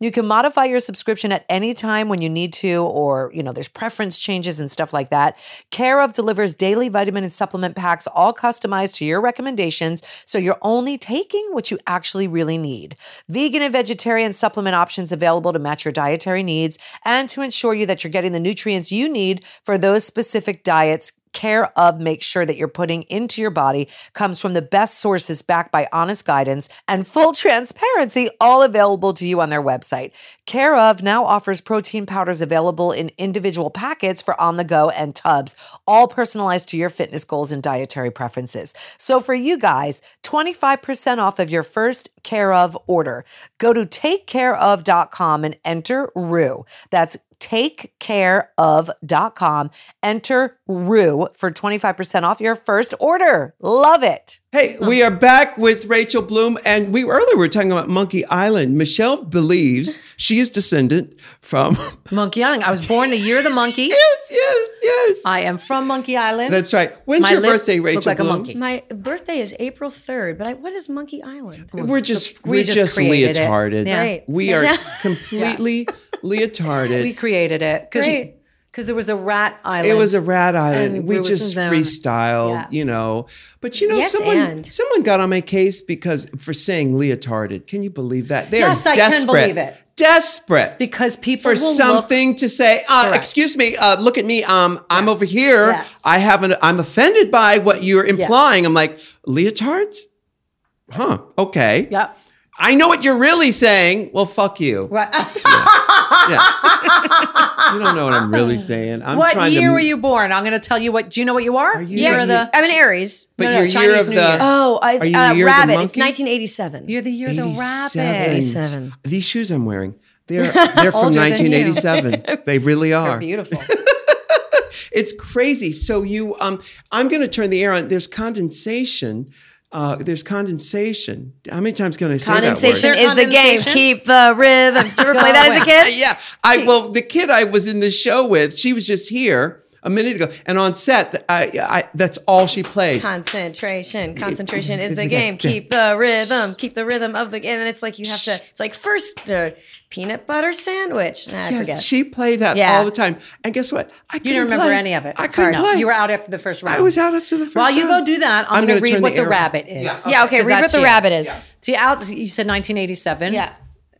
You can modify your subscription at any time when you need to, or, you know, there's preference changes and stuff like that. Care of delivers daily vitamin and supplement packs, all customized to your recommendations. So you're only taking what you actually really need. Vegan and vegetarian supplement options available to match your dietary needs and to ensure you that you're getting the nutrients you need for those specific diets care of make sure that you're putting into your body comes from the best sources backed by honest guidance and full [laughs] transparency all available to you on their website. Care of now offers protein powders available in individual packets for on the go and tubs all personalized to your fitness goals and dietary preferences. So for you guys 25% off of your first care of order. Go to takecareof.com and enter rue that's takecareof.com. Enter RUE for 25% off your first order. Love it. Hey, we are back with Rachel Bloom, and we earlier we were talking about Monkey Island. Michelle believes she is descendant from. Monkey Island. I was born the year of the monkey. [laughs] yes, yes, yes. I am from Monkey Island. That's right. When's My your lips birthday, Rachel look like Bloom? a monkey. My birthday is April 3rd, but I, what is Monkey Island? We're just we we're just just, leotarded. Yeah. Great. We are [laughs] completely leotarded. we created it because Great. because there was a rat island. It was a rat island. We just in zone. freestyled, Yeah. you know. But you know, Yes, someone and. someone got on my case because for saying leotarded. Can you believe that? They Yes, are I can believe it. Desperate. because people for will look- something to say, uh, excuse me, uh, look at me. Um, I'm over here. Yes. I haven't. I'm offended by what you're implying. I'm like leotards. Huh? Okay. Yep. I know what you're really saying. Well, fuck you. Right. Yeah. You don't know what I'm really [laughs] saying. I'm what trying year to. were you born? I'm going to tell you what. Do you know what you are? you- Year are of you- the. I'm an Aries. But No, no, your year of New the. Year. Oh, I, Are you uh, the year of the Rabbit. monkey? It's 1987. You're the year of the rabbit. 87. These shoes I'm wearing. They're [laughs] they're from Older than you. 1987. [laughs] They really are. They're beautiful. It's crazy. So you, um, I'm going to turn the air on. There's condensation. Uh, there's condensation. How many times can I say Condensation that word? Is is the game. Keep the rhythm. Did you ever play that as a kid? [laughs] yeah. I well, the kid I was in the show with, she was just here a minute ago, and on set, I, I that's all she played. Concentration. Concentration is [laughs] the the game. game. Keep the rhythm. Keep the rhythm of the game. and it's like you have to. It's like first the peanut butter sandwich. Nah, I Yeah, forget. She played that Yeah. all the time, and guess what? I You couldn't didn't remember play. any of it. I couldn't No, play. You were out after the first round. I was out after the first. While you go do that, I'm, I'm going gonna read what the the rabbit is. Yeah, yeah. Okay. 'Cause Read what the you. rabbit is. See, out. You said 1987. Yeah.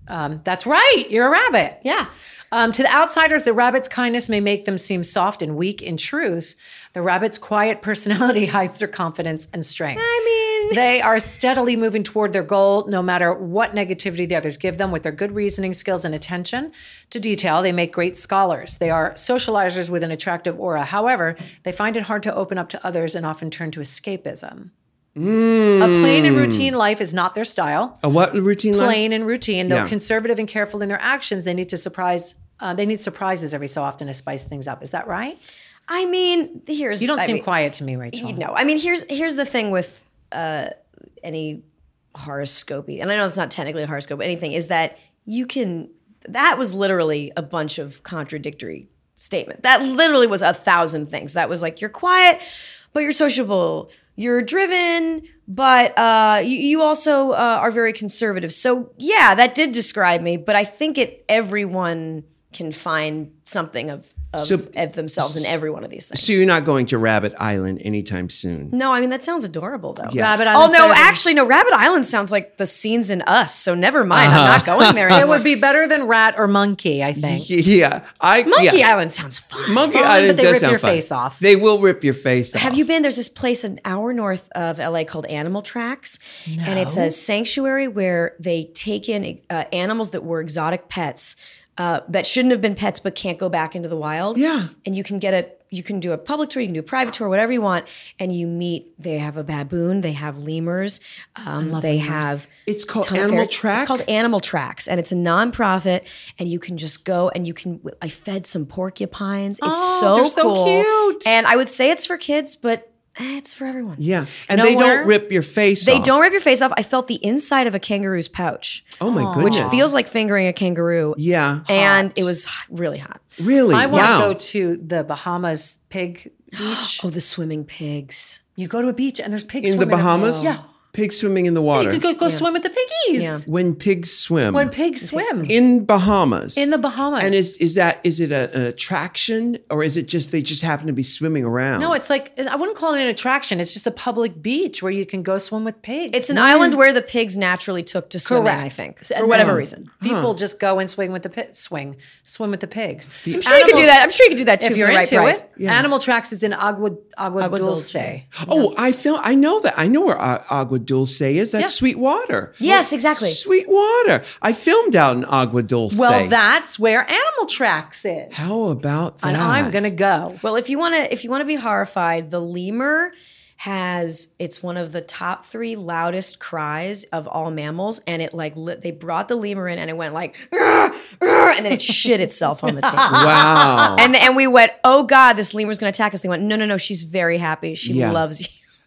Um, that's right. You're a rabbit. Yeah. Um, to the outsiders, the rabbit's kindness may make them seem soft and weak. In truth, the rabbit's quiet personality [laughs] hides their confidence and strength. I mean, [laughs] They are steadily moving toward their goal, no matter what negativity the others give them. With their good reasoning skills and attention to detail, they make great scholars. They are socializers with an attractive aura. However, they find it hard to open up to others and often turn to escapism. A plain and routine life is not their style a what routine? plain and routine. Though Yeah. conservative and careful in their actions, they need to surprise. Uh, they need surprises every so often to spice things up. Is that right? I mean, here's You don't I seem mean, quiet to me, Rachel. No, I mean here's here's the thing with uh, any horoscopy, and I know it's not technically a horoscope, anything is that you can. That was literally a bunch of contradictory statement. That literally was a thousand things. That was like you're quiet, but you're sociable. You're driven, but uh, you, you also uh, are very conservative. So yeah, that did describe me. But I think it everyone can find something of of, So- of themselves in every one of these things. So you're not going to Rabbit Island anytime soon. No, I mean that sounds adorable though. Rabbit Island. Oh Island's no, better than- actually no. Rabbit Island sounds like the scenes in Us. So never mind. I'm Uh-huh. not going there It would be better than rat or monkey, I think. Yeah, I Monkey yeah. Island sounds fun. Monkey Fun, Island but they does rip sound your fun. face off. They will rip your face off. Have you been? There's this place an hour north of LA called Animal Tracks, and it's a sanctuary where they take in uh, animals that were exotic pets uh, that shouldn't have been pets but can't go back into the wild. Yeah. and you can get a you can do a public tour, you can do a private tour, whatever you want, and you meet. They have a baboon, they have lemurs, um, they have. It's called Animal ferrets. Track? It's called Animal Tracks, and it's a nonprofit, and you can just go and you can. I fed some porcupines. It's Oh, so they're so cool. cute. And I would say it's for kids, but Eh, it's for everyone. Yeah, and know they don't rip your face. They off. They don't rip your face off. I felt the inside of a kangaroo's pouch, Oh my which goodness. Which feels like fingering a kangaroo. yeah. And it was really hot. really. I want wow. to go to the Bahamas pig beach. [gasps] Oh, the swimming pigs. you go to a beach and there's pigs in the swimming Bahamas. Yeah. Pigs swimming in the water. You could go, go swim with the piggies. Yeah. when pigs swim. When pigs swim in Bahamas. in the Bahamas. and is is that is it a, an attraction or is it just they just happen to be swimming around? no, it's like I wouldn't call it an attraction. It's just a public beach where you can go swim with pigs. It's an island where the pigs naturally took to swimming, Correct. I think, for whatever then reason. People just go and swing with the pi- swing, swim with the pigs. I'm sure you could do that. I'm sure you could do that too If you're the right into price. it, Animal Tracks is in Agua Agua, Agua Dulce. Dulce. Oh, I feel I know that. I know where A- Agua Dulce is. That's Yeah. sweet water. Yes, exactly. Sweet water. I filmed out in Agua Dulce. Well, that's where Animal Tracks is, How about that? and I'm gonna go. Well, if you want to, if you want to be horrified, the lemur has it's one of the top three loudest cries of all mammals, and it like lit, they brought the lemur in, and it went like, and then it shit itself on the table. [laughs] Wow. And and we went, oh god, this lemur's gonna attack us. They went, no, no, no, she's very happy. She Yeah. loves you.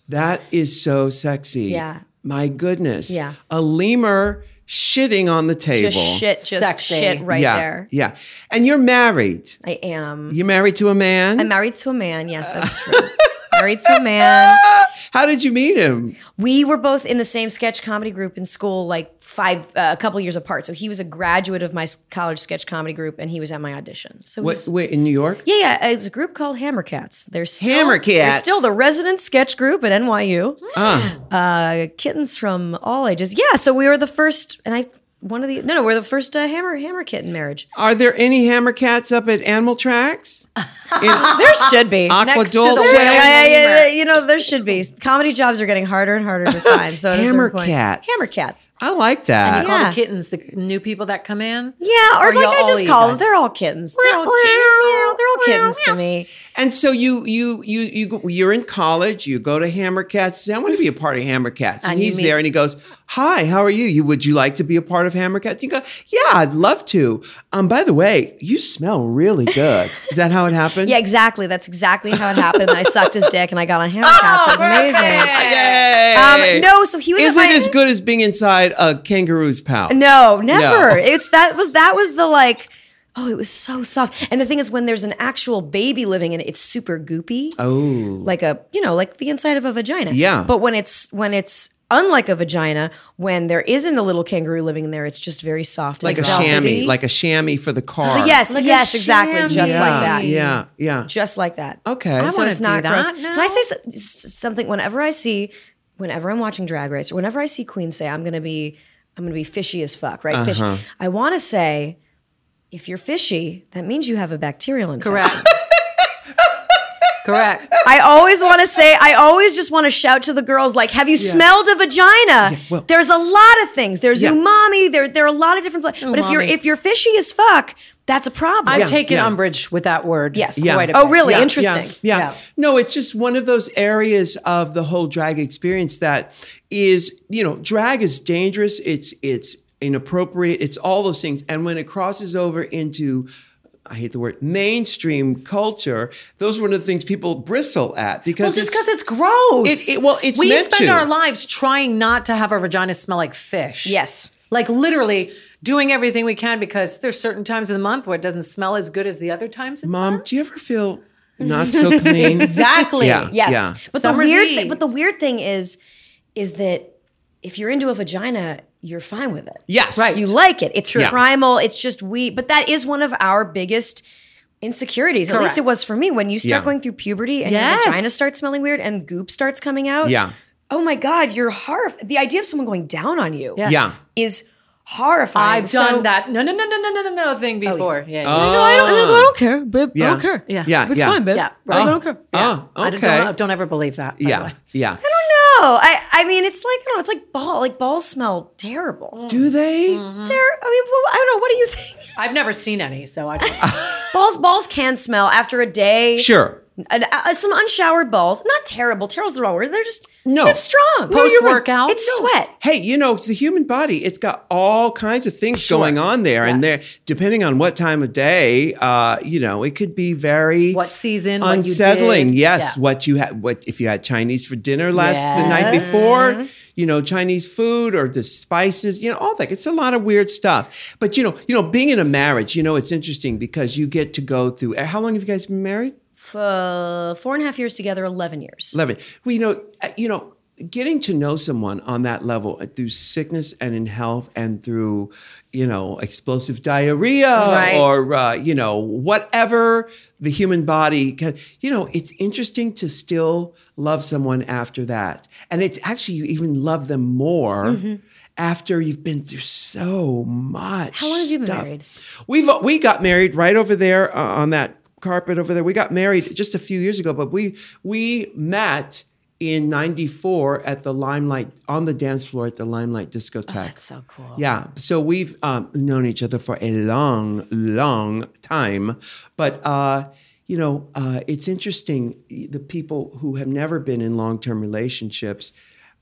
That is so sexy. Yeah. My goodness. Yeah. A lemur shitting on the table. Just shit, just Sexy. shit right yeah. there. Yeah. And you're married. I am. You're married to a man? I'm married to a man. Yes, that's true. [laughs] married to a man. [laughs] How did you meet him? We were both in the same sketch comedy group in school, like five, uh, a couple years apart. So he was a graduate of my college sketch comedy group, and he was at my audition. So What, was, wait, in New York? yeah, yeah, it's a group called Hammerkatz. They're still, Hammerkatz. They're still the resident sketch group at NYU. Ah. Uh, kittens from all ages. Yeah, so we were the first, and I one of the no, no, we're the first uh, hammer hammer kitten marriage. Are there any hammer cats up at Animal Tracks? [laughs] In There should be. Aqua Next to the Dulce? Yeah, yeah, yeah, you know, there should be. Comedy jobs are getting harder and harder to find. So at a certain Hammer point- cats. Hammer cats. I like that. You call the kittens the new people that come in. Yeah, or, Or like I just call them. guys? They're all kittens. They're all, kittens. they're all kittens to me. And so you you you you go- you're in college. You go to Hammerkatz. Say, I want to be a part of Hammerkatz, and, And he's meet- there, and he goes, "Hi, how are you? You would you like to be a part of Hammercat? You go, "Yeah, I'd love to." Um, by the way, you smell really good. [laughs] Is that how it happened? Yeah, exactly. That's exactly how it happened. I sucked his dick and I got on Hammer Cats. It was amazing. Yay! Um, no, so he was Is it my- as good as being inside a kangaroo's pouch? No, never. No. It's that was that was the like. Oh, it was so soft. And the thing is, when there's an actual baby living in it, it's super goopy. Oh, like a you know like the inside of a vagina Yeah. but when it's when it's unlike a vagina when there isn't a little kangaroo living in there it's just very soft like a and chamois, like a chamois for the car. yes Like yes exactly chamois. just yeah, like that Yeah, yeah. just like that Okay. I so wanna it's do not that gross now. can i say s- s- something whenever i see whenever i'm watching drag race or whenever i see queen say i'm gonna be i'm gonna be fishy as fuck right Uh-huh. fishy i want to say if you're fishy that means you have a bacterial infection Correct. [laughs] Correct. [laughs] I always want to say, I always just want to shout to the girls, like, have you smelled a vagina? well- There's a lot of things. There's Yeah. umami. There, there are a lot of different. Fla- but if you're if you're fishy as fuck, that's a problem. I've Yeah, taken yeah. umbrage with that word. Yes. Yeah. Quite a Oh, really? Yeah, Interesting. Yeah, yeah. Yeah. No, it's just one of those areas of the whole drag experience that is, you know, drag is dangerous. It's it's inappropriate. It's all those things. And when it crosses over into I hate the word mainstream culture. Those are one of the things people bristle at because Well, just because it's gross. It- it- well, it's we meant spend to. our lives trying not to have our vaginas smell like fish. Yes. Like literally doing everything we can because there's certain times of the month where it doesn't smell as good as the other times. of the Mom, month. do you ever feel not so clean? [laughs] Exactly. Yeah. Yes. Yeah. But Summer's the weird Eve. thing, but the weird thing is, is that if you're into a vagina, you're fine with it. Yes. Right. You like it. It's Yeah. primal. It's just we. But that is one of our biggest insecurities. At least it was for me when you start Yeah. going through puberty and Yes. your vagina starts smelling weird and goop starts coming out. Yeah. Oh my God, you're horrified. The idea of someone going down on you Yes. Yeah. is horrifying. I've So- done that. No, no, no, no, no, no, no, no thing oh, before. yeah. yeah. Oh. No, I don't, I don't care, babe. I don't care. Yeah. Yeah. It's yeah. fine, babe. Yeah, I don't oh. care. Oh, I don't, okay. don't, don't ever believe that. by the Yeah. way. Yeah. No, Oh, I, I mean, it's like, I don't know, it's like ball, like balls smell terrible. Mm. Do they? Mm-hmm. They're, I mean, well, I don't know. What do you think? I've never seen any, so I don't. [laughs] balls, balls can smell after a day. Sure. And, uh, some unshowered balls. Not terrible. Terrible's the wrong word. They're just No. It's strong. No, you're right. It's sweat. Hey, you know, the human body, it's got all kinds of things going on there. And there, depending on what time of day, uh, you know, it could be very What season, what unsettling. did. Yes. Yeah. What you had, what if you had Chinese for dinner last the night before, you know, Chinese food or the spices, you know, all that. It's a lot of weird stuff. But, you know, you know, being in a marriage, you know, it's interesting because you get to go through, how long have you guys been married? Uh, four and a half years together, 11 years. Love it. Well, you know, uh, you know, getting to know someone on that level uh, through sickness and in health and through, you know, explosive diarrhea Right. or uh, you know whatever the human body can. You know, it's interesting to still love someone after that, and it's actually you even love them more. After you've been through so much. How long have you been stuff. married? We've we got married right over there uh, on that carpet over there. We got married just a few years ago, but we we met in '94 at the Limelight on the dance floor at the Limelight discotheque. That's so cool. Yeah, so we've um, known each other for a long, long time, but uh, you know, uh, it's interesting the people who have never been in long-term relationships.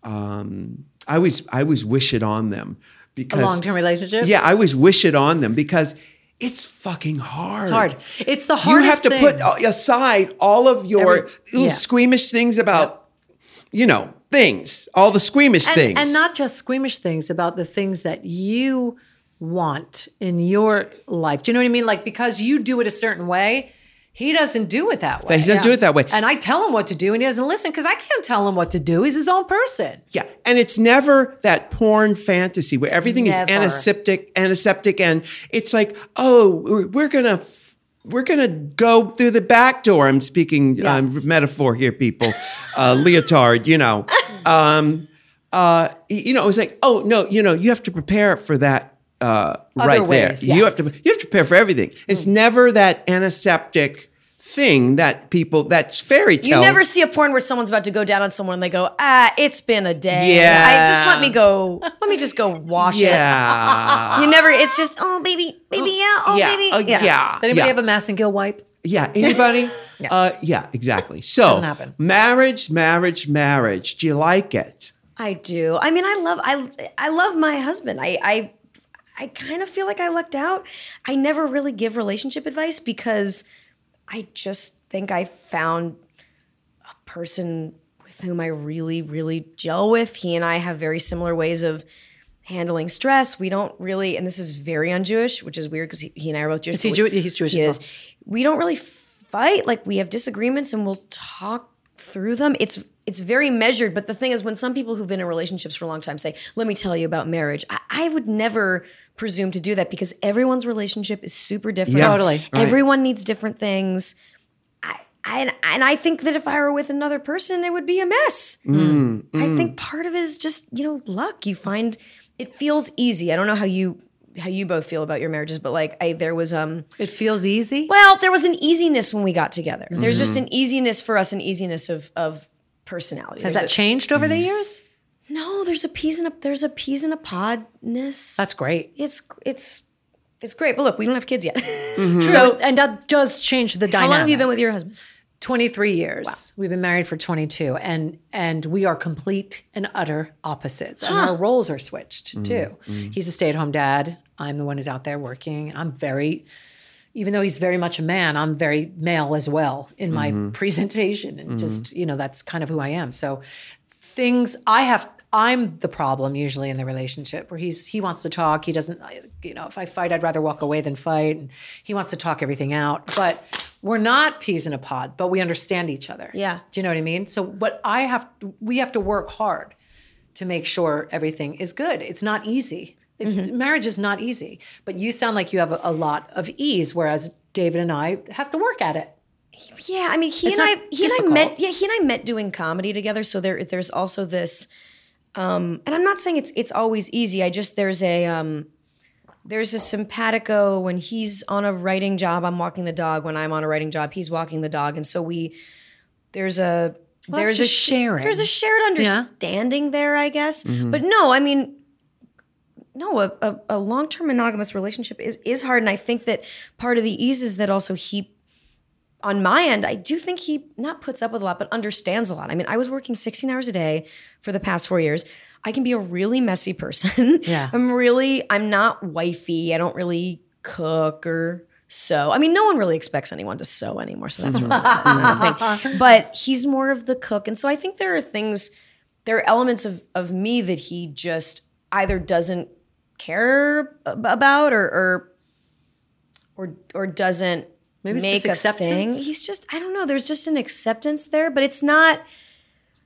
Um, I always, I always wish it on them because A long term relationship? yeah, I always wish it on them because it's fucking hard. It's hard. It's the hardest. You have to thing. put aside all of your Every- yeah. squeamish things about, you know, things, all the squeamish and, things. and not just squeamish things about the things that you want in your life. Do you know what I mean? Like because you do it a certain way, he doesn't do it that way. He doesn't do it that way. And I tell him what to do and he doesn't listen because I can't tell him what to do. He's his own person. Yeah, and it's never that porn fantasy where everything Never. is antiseptic, antiseptic, and it's like, oh, we're, gonna. f- We're gonna go through the back door. I'm speaking Yes. um, metaphor here, people. Uh, leotard, you know. [laughs] Um, uh, you know, it was like, oh no, you know, you have to prepare for that uh, right there. ways, You have to, you have to prepare for everything. It's never that antiseptic thing that people. That's fairy tale. You never see a porn where someone's about to go down on someone and they go, ah, it's been a day. Yeah. I just let me go, let me just go wash Yeah. it. You never, it's just, oh, baby, baby, yeah, oh, yeah. baby. uh, yeah. Does anybody yeah. have a Massengill wipe? Yeah, anybody? [laughs] yeah. Uh, yeah, exactly. So, marriage, marriage, marriage. Do you like it? I do. I mean, I love I I love my husband. I I I kind of feel like I lucked out. I never really give relationship advice because I just think I found a person with whom I really really gel with. He and I have very similar ways of handling stress. We don't really, and this is very un-Jewish, which is weird because he, he and I are both Jewish. Is he Jew- he's Jewish He as is. We don't really fight. Like we have disagreements and we'll talk through them. It's it's very measured. But the thing is, when some people who've been in relationships for a long time say, "Let me tell you about marriage," I, I would never presume to do that because everyone's relationship is super different. Yeah, Totally. right. Everyone needs different things. I, I, and I think that if I were with another person, it would be a mess. Mm, I think part of it is just you know luck. You find it feels easy. I don't know how you how you both feel about your marriages, but like I there was um It feels easy. well there was an easiness when we got together. There's just Mm-hmm. an easiness for us, an easiness of of personality. Has There's that a- changed over Mm. the years? No, there's a peas in a there's a peas in a podness. That's great. it's it's it's great. But look, we don't have kids yet. Mm-hmm. [laughs] So and that does change the dynamic. how long have you been with your husband? 23 years. We've been married for 22 and and we are complete and utter opposites. And our roles are switched mm-hmm. too. Mm-hmm. He's a stay-at-home dad. I'm the one who's out there working. I'm very even though he's very much a man, I'm very male as well in my mm-hmm. presentation and just, you know, that's kind of who I am. So things I have I'm the problem usually in the relationship where he's he wants to talk. He doesn't you know, if I fight I'd rather walk away than fight and he wants to talk everything out. But we're not peas in a pod, but we understand each other. Yeah. Do you know what I mean? So but I have we have to work hard to make sure everything is good. It's not easy. It's mm-hmm. marriage is not easy. But you sound like you have a, a lot of ease whereas David and I have to work at it. Yeah, I mean, he It's and I, he and I met. Yeah, he and I met doing comedy together. So there, there's also this. Um, and I'm not saying it's it's always easy. I just there's a um, there's a simpatico when he's on a writing job. I'm walking the dog. When I'm on a writing job, he's walking the dog, and so we there's a Well, there's a sharing. There's a shared understanding there, I guess. But no, I mean, no, a, a, a long term monogamous relationship is is hard, and I think that part of the ease is that also he on my end, I do think he not puts up with a lot, but understands a lot. I mean, I was working 16 hours a day for the past four years. I can be a really messy person. [laughs] Yeah. I'm really, I'm not wifey. I don't really cook or sew. I mean, no one really expects anyone to sew anymore, so that's really [laughs] thing. But he's more of the cook. And so I think there are things, there are elements of, of me that he just either doesn't care about or, or, or, or doesn't Maybe it's make just a thing. acceptance? He's just, I don't know. There's just an acceptance there, but it's not.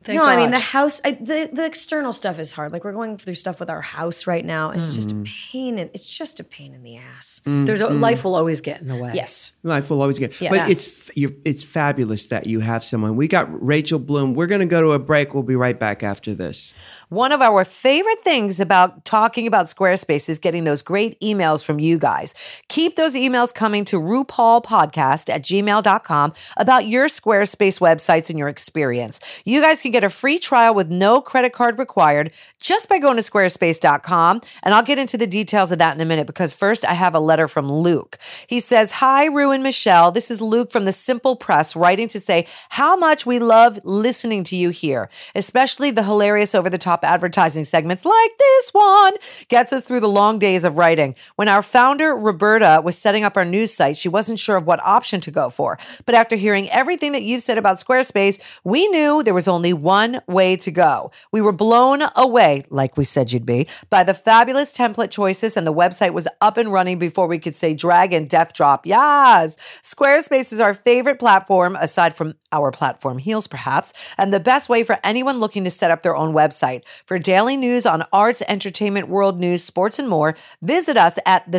Thank no, I mean the house. I, the the external stuff is hard. Like we're going through stuff with our house right now. And it's just Mm. a pain. In, it's just a pain in the ass. There's a, life will always get in the way. Yes. Life will always get. Yeah. But it's you're, it's fabulous that you have someone. We got Rachel Bloom. We're going to go to a break. We'll be right back after this. One of our favorite things about talking about Squarespace is getting those great emails from you guys. Keep those emails coming to RuPaulPodcast at gmail.com about your Squarespace websites and your experience. You guys can get a free trial with no credit card required just by going to squarespace.com. And I'll get into the details of that in a minute because first I have a letter from Luke. He says, Hi, Ru and Michelle. This is Luke from the Simple Press writing to say how much we love listening to you here, especially the hilarious over the top advertising segments like this one gets us through the long days of writing. When our founder, Roberta, was setting up our news site, she wasn't sure of what option to go for. But after hearing everything that you've said about Squarespace, we knew there was only one way to go. We were blown away, like we said you'd be, by the fabulous template choices, and the website was up and running before we could say drag and death drop. Yes! Squarespace is our favorite platform, aside from our platform heals, perhaps, and the best way for anyone looking to set up their own website. For daily news on arts, entertainment, world news, sports, and more, visit us at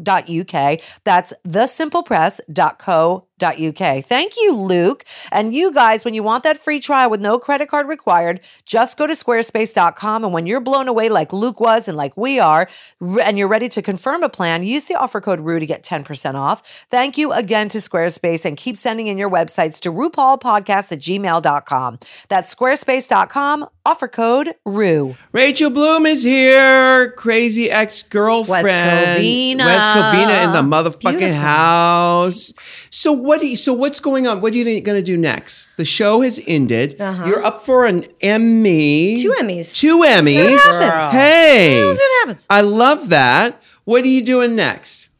thesimplepress.co.uk. That's thesimplepress.co.uk. Thank you, Luke. And you guys, when you want that free trial with no credit card required, just go to squarespace.com. And when you're blown away like Luke was and like we are, and you're ready to confirm a plan, use the offer code RUE to get 10% off. Thank you again to Squarespace and keep sending in your websites to RuPaulPodcast at gmail.com. That's squarespace.com, offer code RUE. Rachel Bloom is here. Crazy ex girlfriend. West Covina. West Covina in the motherfucking Beautiful. house. So what? Do you, so what's going on? What are you going to do next? The show has ended. You're up for an Emmy. Uh-huh. Two Emmys. Two Emmys. See what happens. Hey, see what happens. I love that. What are you doing next?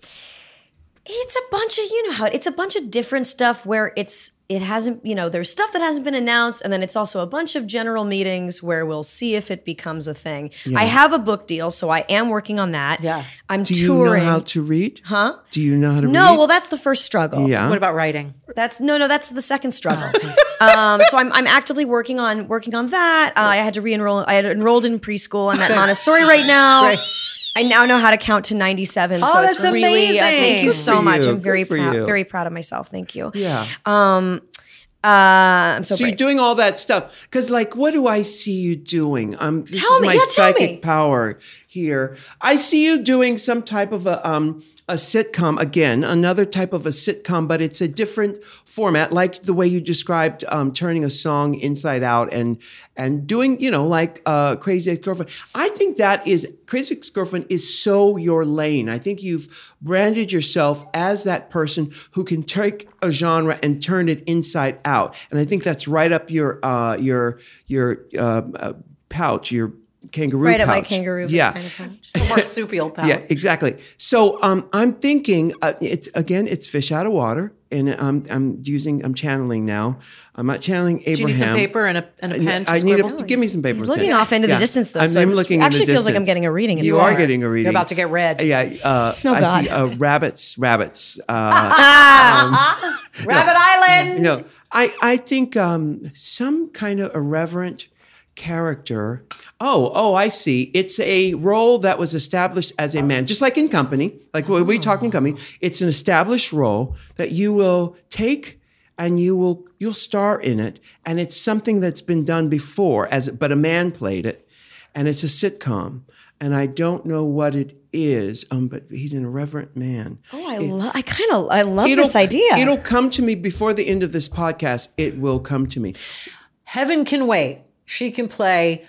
It's a bunch of you know how it- it's a bunch of different stuff where it's it hasn't you know there's stuff that hasn't been announced and then it's also a bunch of general meetings where we'll see if it becomes a thing. I have a book deal, so I am working on that. Yeah. I'm Do you touring. know how to read? Huh? Do you know how to read? no, well that's the first struggle. yeah. What about writing? That's no, no. That's the second struggle. [laughs] um, so I'm, I'm actively working on working on that. Uh, I had to re-enroll. I had enrolled in preschool. I'm at [laughs] Montessori right now. Great. I now know how to count to 97. so Oh, it's that's really. uh, thank you amazing. so much. you. I'm very proud. you. Very proud of myself. Thank you. yeah. Um, uh, I'm so, So you're doing all that stuff because, like, what do I see you doing? Um, this Tell is me. my Yeah, tell psychic me. power here. I see you doing some type of a um a sitcom again, another type of a sitcom, but it's a different format, like the way you described um, turning a song inside out and and doing, you know, like uh, Crazy Ex Girlfriend. I think that is Crazy Ex Girlfriend is so your lane. I think you've branded yourself as that person who can take a genre and turn it inside out, and I think that's right up your uh, your your uh, uh, pouch, your kangaroo right at my pouch. kangaroo. Yeah. kind of pouch. [laughs] A [laughs] marsupial pouch. Yeah, exactly. So um, I'm thinking uh, it's again, it's fish out of water, and I'm I'm using I'm channeling now. I'm not channeling Abraham. Do you need some paper and a, and a pen to I need scribble? a, give me some paper. He's and looking pen. off into the distance, though, I'm, so I'm it's- looking. actually in the feels like I'm getting a reading. It's You are getting a reading. You're about to get read. Yeah. Uh, Oh, I see God. uh, rabbits. Rabbits. Uh, [laughs] Rabbit Island. no, I I think um, some kind of irreverent character. Oh, oh, I see. It's a role that was established as a man, just like in Company, like when we talk in Company. It's an established role that you will take and you will you'll star in it, and it's something that's been done before, as but a man played it, and it's a sitcom. And I don't know what it is, um, but he's an irreverent man. Oh, I love. I kind of. I love this idea. It'll come to me before the end of this podcast. It will come to me. Heaven can wait. She can play.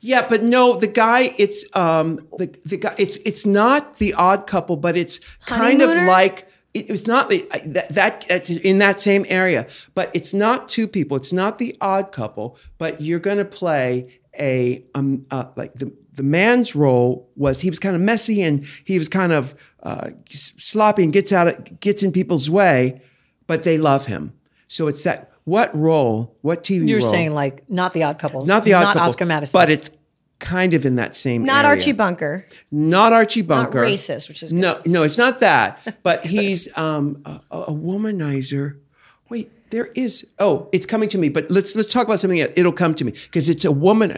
Yeah, but no, the guy. It's um the the guy. It's it's not the Odd Couple, but it's kind of like it was not the that, that that's in that same area, but it's not two people. It's not the odd couple, but you're going to play a um uh, like the the man's role was he was kind of messy and he was kind of uh, sloppy and gets out of, gets in people's way, but they love him. So it's that what role, what TV You're role? saying like not the odd couple, not the odd not couple, Oscar Madison, but it's kind of in that same Not area. Archie Bunker. not Archie Not Bunker, racist, which is good. no, no, it's not that. [laughs] But he's um, a, a womanizer. Wait, there is. Oh, it's coming to me. But let's let's talk about something else. It'll come to me because it's a woman.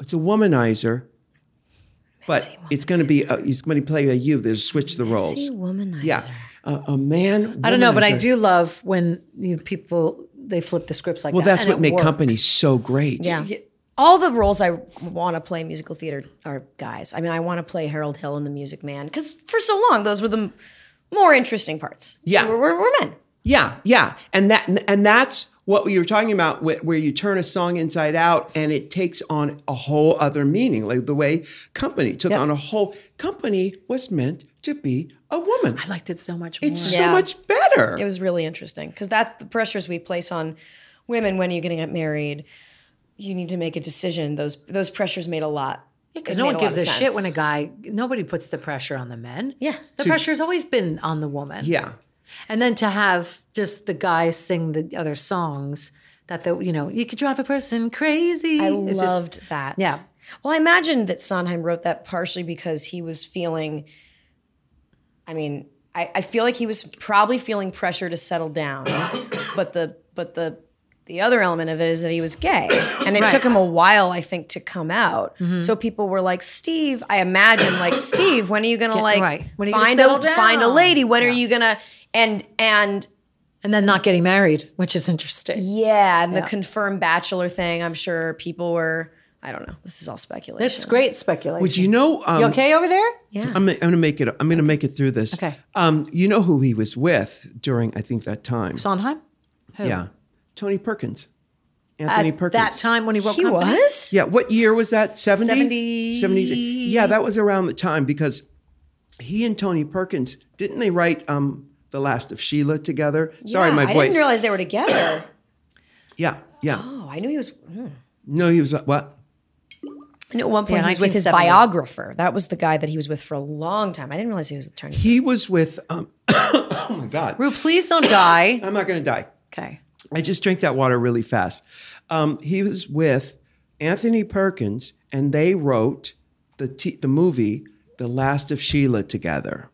It's a womanizer. But it's going to be. A, he's going to play a you. There's switch the roles. Womanizer. Yeah, a, a man. I don't know, but I do love when you people they flip the scripts like Well, that. Well, that's and what it made works. company so great. Yeah. All the roles I want to play in musical theater are guys. I mean, I want to play Harold Hill in The Music Man because for so long those were the m- more interesting parts. Yeah. We're, we're, we're men. Yeah, yeah, and that and that's what you were talking about, where you turn a song inside out and it takes on a whole other meaning, like the way Company took Yep. on a whole. Company was meant to be a woman. I liked it so much more. It's so Yeah. much better. It was really interesting because that's the pressures we place on women when you're going to get married. You need to make a decision. Those those pressures made a lot. Because no one lot gives of a shit when a guy. Nobody puts the pressure on the men. Yeah. the pressure's always been on the woman. yeah, and then to have just the guy sing the other songs that the you know you could drive a person crazy. I It's just- loved that. yeah, Well, I imagine that Sondheim wrote that partially because he was feeling. I mean, I, I feel like he was probably feeling pressure to settle down, [coughs] but the but the the other element of it is that he was gay, [coughs] and it took him a while, I think, to come out. So people were like, "Steve," I imagine, like, [coughs] "Steve, when are you gonna like right. When are you gonna find settle a find a lady? When are you gonna?" And and and then not getting married, which is interesting. yeah, and the confirmed bachelor thing. I'm sure people were. I don't know. This is all speculation. It's great speculation. would you know? Um, You okay over there? Yeah. I'm, I'm going to make it. I'm going to make it through this. Okay. Um, you know who he was with during? I think that time. Sondheim. Yeah, Tony Perkins. Anthony At Perkins. that time when he wrote he Company? was. Yeah, what year was that? 70? 70. 70. Yeah, that was around the time because he and Tony Perkins, didn't they write um, The Last of Sheila together? Sorry, Yeah, my I voice. I didn't realize they were together. [coughs] yeah, yeah. Oh, I knew he was. mm. No, he was what? I knew at one point Yeah, he was with his biographer. That was the guy that he was with for a long time. I didn't realize he was attorney. He was with, um, [coughs] oh my God. Ru, please don't die. [coughs] I'm not going to die. Okay. I just drank that water really fast. Um, he was with Anthony Perkins, and they wrote the t- the movie The Last of Sheila together.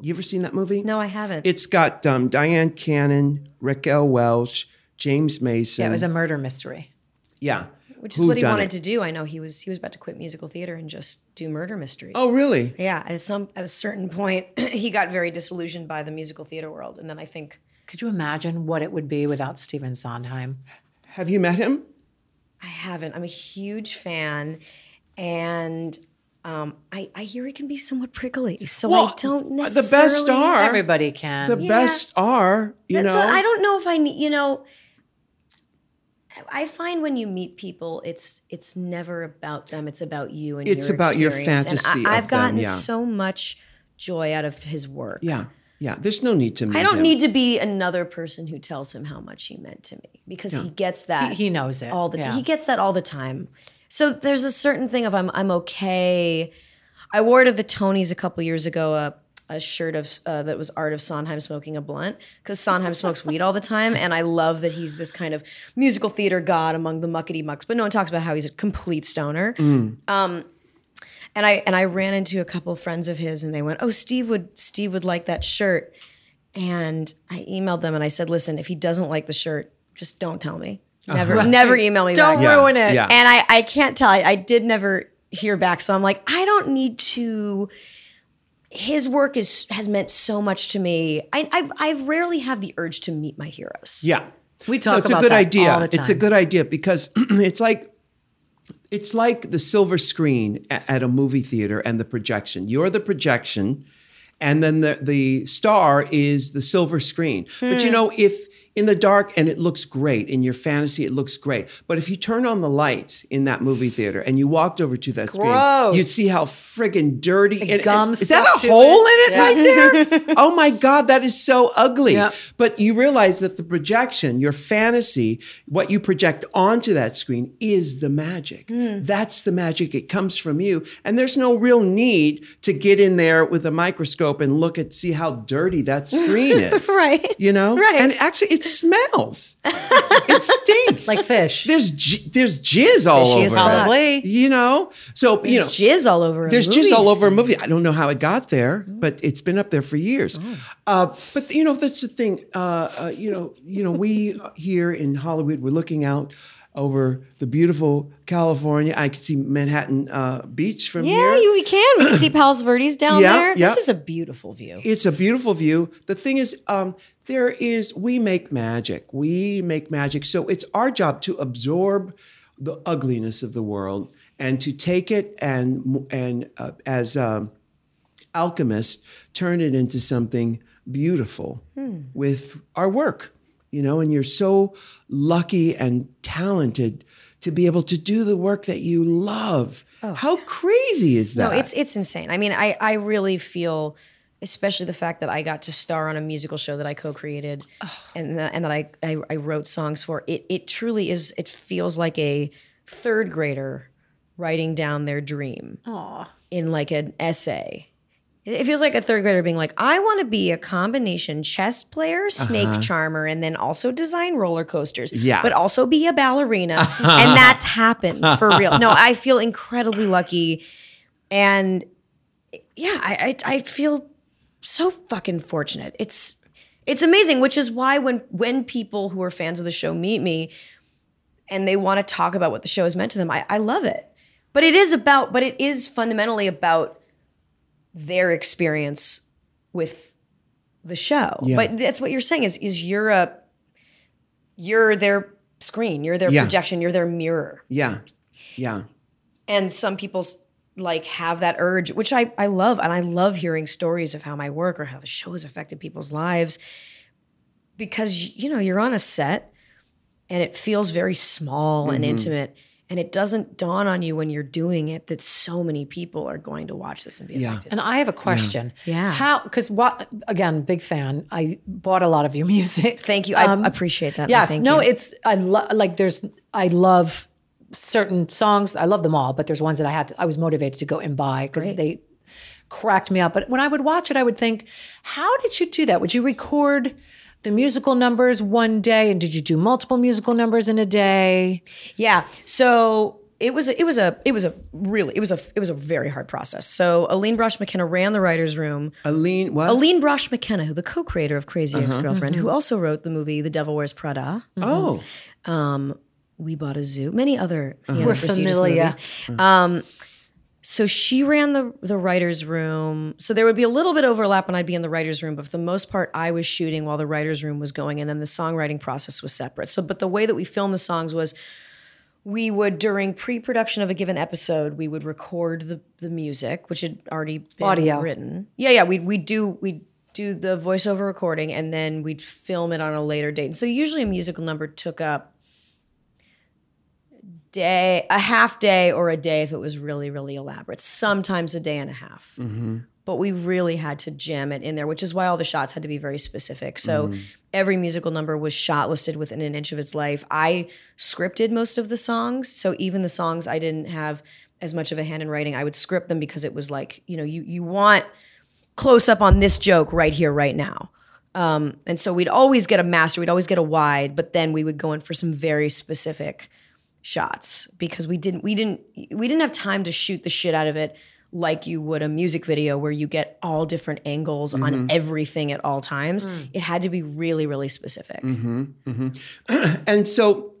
You ever seen that movie? No, I haven't. It's got um, Dyan Cannon, Raquel Welch, James Mason. Yeah, it was a murder mystery. yeah. which is what he wanted to do. I know he was he was about to quit musical theater and just do murder mysteries. Oh, really? yeah. At some at a certain point, [clears throat] he got very disillusioned by the musical theater world, and then I think Could you imagine what it would be without Stephen Sondheim? Have you met him? I haven't. I'm a huge fan, and. Um, I, I hear he can be somewhat prickly, so I don't necessarily. the best are Everybody can. the best are you That's know. what- I don't know if I need. You know, I find when you meet people, it's it's never about them. It's about you and your family. It's your about your experience. fantasy And I, I've gotten them, yeah. so much joy out of his work. yeah, yeah. There's no need to meet I don't him. need to be another person who tells him how much he meant to me because he gets that he knows it all the yeah. time. He gets that all the time. So there's a certain thing of I'm I'm okay. I wore to the Tonys a couple years ago a a shirt of uh, that was art of Sondheim smoking a blunt because Sondheim smokes weed all the time, and I love that he's this kind of musical theater god among the muckety mucks. But no one talks about how he's a complete stoner. Um, and I and I ran into a couple of friends of his, and they went, "Oh, Steve would Steve would like that shirt." And I emailed them and I said, "Listen, if he doesn't like the shirt, just don't tell me. Uh-huh. Never, never email me Don't back." Yeah, ruin it. yeah. And I, I can't tell. I, I did never hear back, so I'm like, I don't need to. His work is has meant so much to me. I I've, I've rarely have the urge to meet my heroes. Yeah. We talk No, it's about a good that idea. all the It's a good idea because [clears throat] it's like it's like the silver screen at a movie theater and the projection. You're the projection, and then the the star is the silver screen. But Hmm. you know, if in the dark and it looks great. In your fantasy, it looks great. But if you turn on the lights in that movie theater and you walked over to that screen, Gross. you'd see how friggin' dirty and, gum and- is that a hole in it right there? [laughs] oh my God, that is so ugly. Yep. But you realize that the projection, your fantasy, what you project onto that screen is the magic. Hmm. That's the magic. It comes from you. And there's no real need to get in there with a microscope and look at, see how dirty that screen [laughs] is. Right. You know? Right. And actually, it smells. it stinks. Like fish. There's j- there's jizz all Fishy over. as it. Probably. You know? So, you know, There's jizz all over. there's movie jizz all over a movie. I don't know how it got there, Mm. but it's been up there for years. Oh. Uh, but you know, that's the thing. Uh, uh, you know, you know, we here in Hollywood, we're looking out over the beautiful California. I can see Manhattan uh, Beach from Yeah, here. Yeah, we can. We can see [clears throat] Palos Verdes down Yeah, there. yeah. This is a beautiful view. it's a beautiful view. The thing is, um, there is we make magic. We make magic. So it's our job to absorb the ugliness of the world and to take it and and uh, as um, alchemists turn it into something beautiful with our work. You know, and you're so lucky and talented to be able to do the work that you love. Oh. How crazy is that? No, it's it's insane. I mean, I I really feel, especially the fact that I got to star on a musical show that I co-created, oh. and that, and that I, I I wrote songs for. It it truly is. It feels like a third grader writing down their dream in like an essay. It feels like a third grader being like, I want to be a combination chess player, snake uh-huh. charmer, and then also design roller coasters. Yeah. But also be a ballerina. Uh-huh. and that's happened for real. No, I feel incredibly lucky. And yeah, I, I I feel so fucking fortunate. It's it's amazing, which is why when when people who are fans of the show meet me and they want to talk about what the show has meant to them, I, I love it. But it is about, but it is fundamentally about their experience with the show. Yeah. But that's what you're saying is is you're a you're their screen, you're their Yeah. projection, you're their mirror yeah, yeah. and some people like have that urge which I, I love and i love hearing stories of how my work or how the show has affected people's lives because you know you're on a set and it feels very small and mm-hmm. intimate and it doesn't dawn on you when you're doing it that so many people are going to watch this and be Yeah. affected And I have a question. Yeah. How? Because what? Again, big fan. I bought a lot of your [laughs] music. thank you i um, appreciate that Yes. Thank no. you. It's I love like there's I love certain songs. I love them all, but there's ones that I had. To, I was motivated to go and buy because they cracked me up. But when I would watch it, I would think, how did you do that? Would you record? The musical numbers one day, and did you do multiple musical numbers in a day? Yeah. So it was a, it was a it was a really it was a it was a very hard process. So Aline Brosh McKenna ran the writers' room. Aline, what? Aline Brosh McKenna, who the co-creator of Crazy Ex-Girlfriend, who also wrote the movie The Devil Wears Prada, Oh, um, We Bought a Zoo, many other many We're other prestigious familiar. movies. Um, so she ran the the writers' room. So there would be a little bit overlap when I'd be in the writers' room, but for the most part, I was shooting while the writers' room was going, and then the songwriting process was separate. So, but the way that we filmed the songs was we would during pre-production of a given episode we would record the the music which had already been Audio. written yeah yeah we'd, we'd do we'd do the voiceover recording and then we'd film it on a later date and so usually a musical number took up day a half day or a day if it was really really elaborate. Sometimes a day and a half. But we really had to jam it in there which is why all the shots had to be very specific. So every musical number was shot listed within an inch of its life. I scripted most of the songs. So even the songs i didn't have as much of a hand in writing i would script them because it was like you know you you want close up on this joke right here right now. Um, and so we'd always get a master we'd always get a wide but then we would go in for some very specific shots because we didn't we didn't we didn't have time to shoot the shit out of it like you would a music video where you get all different angles on mm-hmm. everything at all times it had to be really really specific mm-hmm. Mm-hmm. [clears throat] and so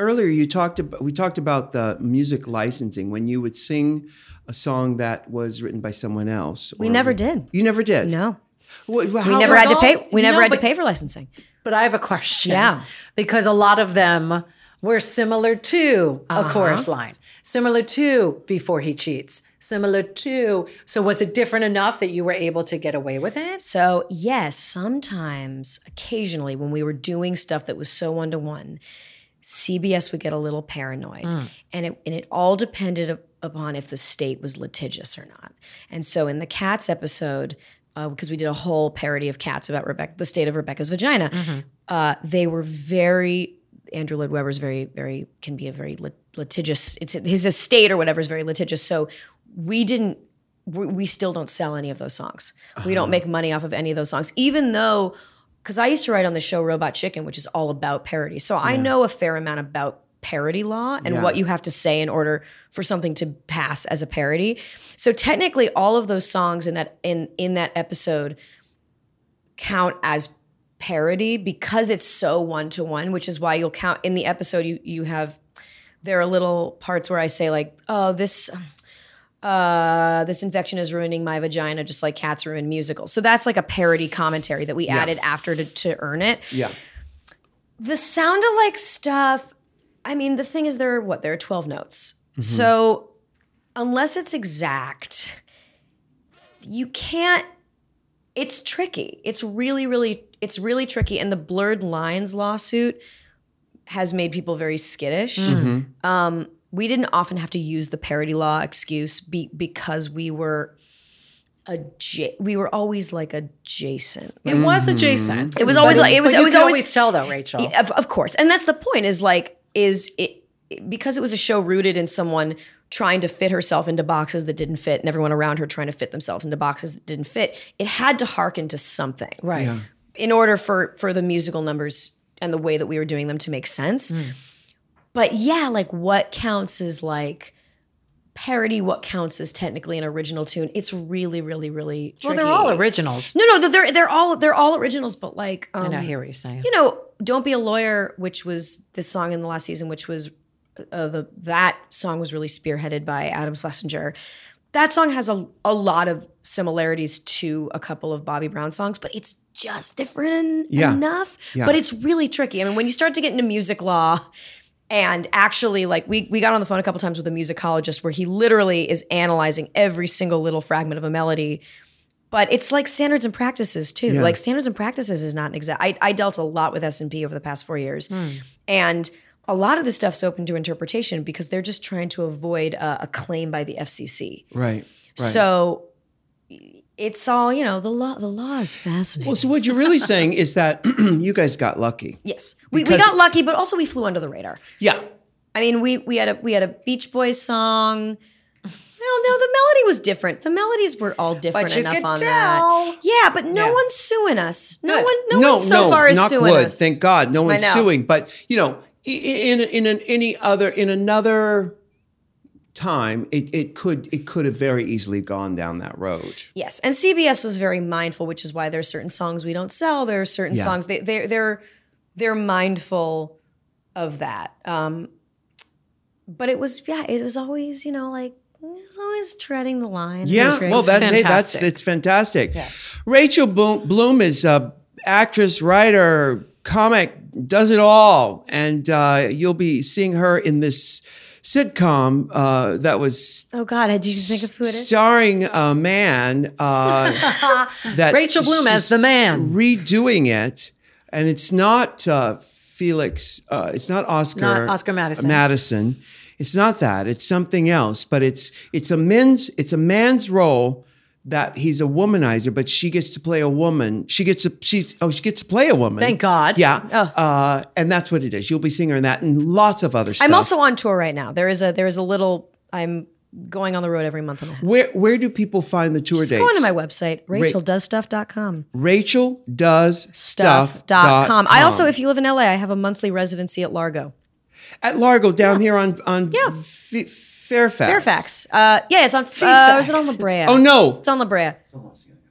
earlier you talked about we talked about the music licensing when you would sing a song that was written by someone else. we never did You never did. no Wh- wh- we never had to pay we never no, had to pay for licensing But I have a question. Yeah. Because a lot of them were similar to a Uh-huh. chorus line, similar to Before He Cheats, similar to. So was it different enough that you were able to get away with it? So, yes, sometimes, occasionally, when we were doing stuff that was so one to one, CBS would get a little paranoid. And, it, and it all depended upon if the state was litigious or not. And so, in the Cats episode, because we did a whole parody of Cats about Rebecca, the state of Rebecca's vagina, uh, they were very. Andrew Lloyd Webber's very, very can be a very lit- litigious. It's his estate or whatever is very litigious. So we didn't we, we still don't sell any of those songs. We don't make money off of any of those songs, even though, because I used to write on the show Robot Chicken, which is all about parody. So I know a fair amount about parody law and Yeah. what you have to say in order for something to pass as a parody. So technically, all of those songs in that in in that episode count as parody because it's so one to one, which is why you'll count in the episode. You you have there are little parts where I say like, oh this uh, this infection is ruining my vagina, just like cats ruin musicals. So that's like a parody commentary that we added after to, to earn it. Yeah. The sound alike stuff, I mean, the thing is, there are what? There are 12 notes. So unless it's exact, you can't, it's tricky. It's really, really, it's really tricky. And the blurred lines lawsuit has made people very skittish. Um, we didn't often have to use the parody law excuse be, because we were adja- we were always like adjacent. It was adjacent. It was always But like- it was- but it was always- always tell though, Rachel. Of, of course. And that's the point is like, is it, because it was a show rooted in someone trying to fit herself into boxes that didn't fit and everyone around her trying to fit themselves into boxes that didn't fit, it had to hearken to something. Right. In order for for the musical numbers and the way that we were doing them to make sense. Hmm. But yeah, like what counts as like parody, what counts as technically an original tune. It's really, really, really Well, they're all originals. No, no, they're they're all they're all originals, but like um, I know, I hear what you're saying. you know, "Don't Be a Lawyer," which was this song in the last season, which was uh, the that song was really spearheaded by Adam Schlesinger. That song has a a lot of similarities to a couple of Bobby Brown songs, but it's just different Yeah. enough. Yeah. But it's really tricky. I mean, when you start to get into music law. And actually, like we we got on the phone a couple times with a musicologist where he literally is analyzing every single little fragment of a melody but it's like standards and practices too. Yeah. Like standards and practices is not an exact. I, I dealt a lot with S and P over the past four years, hmm. and a lot of this stuff's open to interpretation because they're just trying to avoid a, a claim by the FCC. Right. Right. So it's all you know. The law. The law is fascinating. well, so what you're really saying is that [clears throat] you guys got lucky. yes, we, we got lucky, but also we flew under the radar. Yeah. I mean, we we had a we had a Beach Boys song. No, no, the melody was different. The melodies were all different you enough could on tell. that. Yeah, but no Yeah. one's suing us. No Good. one, no, no, one so no, far is knock suing wood. us. Thank God, no one's suing. But you know, i- in in an, any other in another time, it, it could it could have very easily gone down that road. Yes, and CBS was very mindful, which is why there are certain songs we don't sell. There are certain Yeah. songs they they they're they're mindful of that. Um, but it was yeah, it was always you know like it was always treading the line. Yeah, well, that's hey, that's Fantastic. it's fantastic. Rachel Bloom, Bloom is a actress, writer, comic, does it all, and uh, you'll be seeing her in this sitcom uh, that was oh God, did you think of who it is? starring a man uh, [laughs] that Rachel Bloom as the man. redoing it, and it's not uh, Felix. Uh, it's not Oscar. Not Oscar Madison. Madison. It's not that. It's something else. But it's it's a men's it's a man's role that he's a womanizer, but she gets to play a woman. She gets to she's oh she gets to play a woman. Thank God. Yeah. Uh, and that's what it is. You'll be seeing her in that and lots of other stuff. I'm also on tour right now. There is a there is a little. I'm going on the road every month and a half. where where do people find the tour Just dates? go onto my website, racheldoesstuff.com. Rachel does stuff. Stuff.com. I also, if you live in LA, I have a monthly residency at Largo. at Largo down here on on Yeah. F- Fairfax. Fairfax. Uh, yeah, it's on. Uh, is it on La Brea? Oh no, It's on La Brea.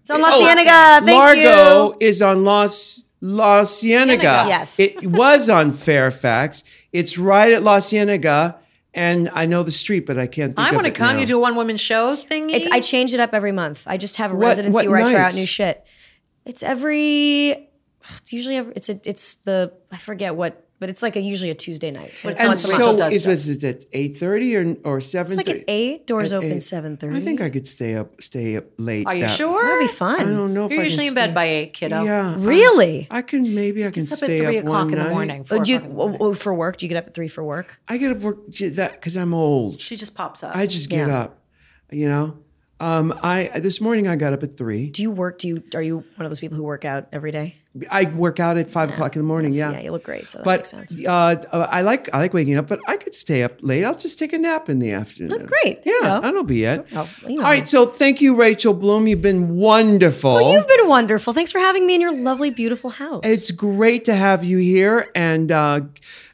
It's on La Oh, Cienega. Thank Largo you. is on Los La Cienega. Yes. it was on Fairfax. It's right at La Cienega, and I know the street, but I can't. think I of want to it come. now. You do a one woman show thing. It's I change it up every month. I just have a What- residency what where I try out new shit. It's every. It's usually every, it's a, it's the I forget what but it's like a usually a Tuesday night. But it's And once a so does it stuff. was it at eight thirty or or seven? It's like at eight. Doors At open seven thirty. I think I could stay up stay up late. Are you that- sure? That'd be fun. I don't know if You're I usually can in bed stay- by eight, kiddo. Yeah, Really? I, can maybe I can It's up at three up o'clock one in the night. morning. four Oh, do you, in the morning. oh, for work? Do you get up at three for work? I get up work that because I'm old. She just pops up. I just get Yeah. up. You know, um, I this morning I got up at three. Do you work? Do you are you one of those people who work out every day? I work out at five o'clock in the morning. That's- Yeah, yeah, you look great, so that but makes sense. uh, uh, I like I like waking up, but I could stay up late. I'll just take a nap in the afternoon. Look great. You yeah, go. that'll be it. Oh, you know. All right, so thank you, Rachel Bloom. You've been wonderful. Well, you've been wonderful. Thanks for having me in your lovely, beautiful house. It's great to have you here, and uh,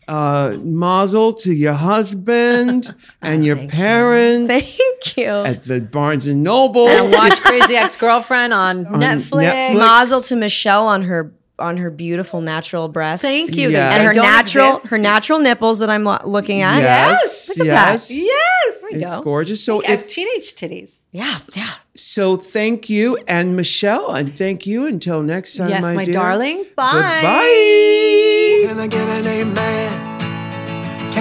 uh, mazel to your husband [laughs] and your thank you. parents [laughs] Thank you. at the Barnes and Noble. and watch [laughs] Crazy Ex Girlfriend on, Netflix. Netflix. Mazel to Michelle on her on her beautiful natural breasts. Thank you. Yeah. They And her natural exist. her natural nipples that I'm looking at. yes, Look at that. yes, Yes. you It's go. gorgeous. So As if teenage titties. Yeah, yeah. so, thank you, and Michelle, and thank you. Until next time, Yes, my, my dear. darling. Bye. Goodbye. Can I get an amen?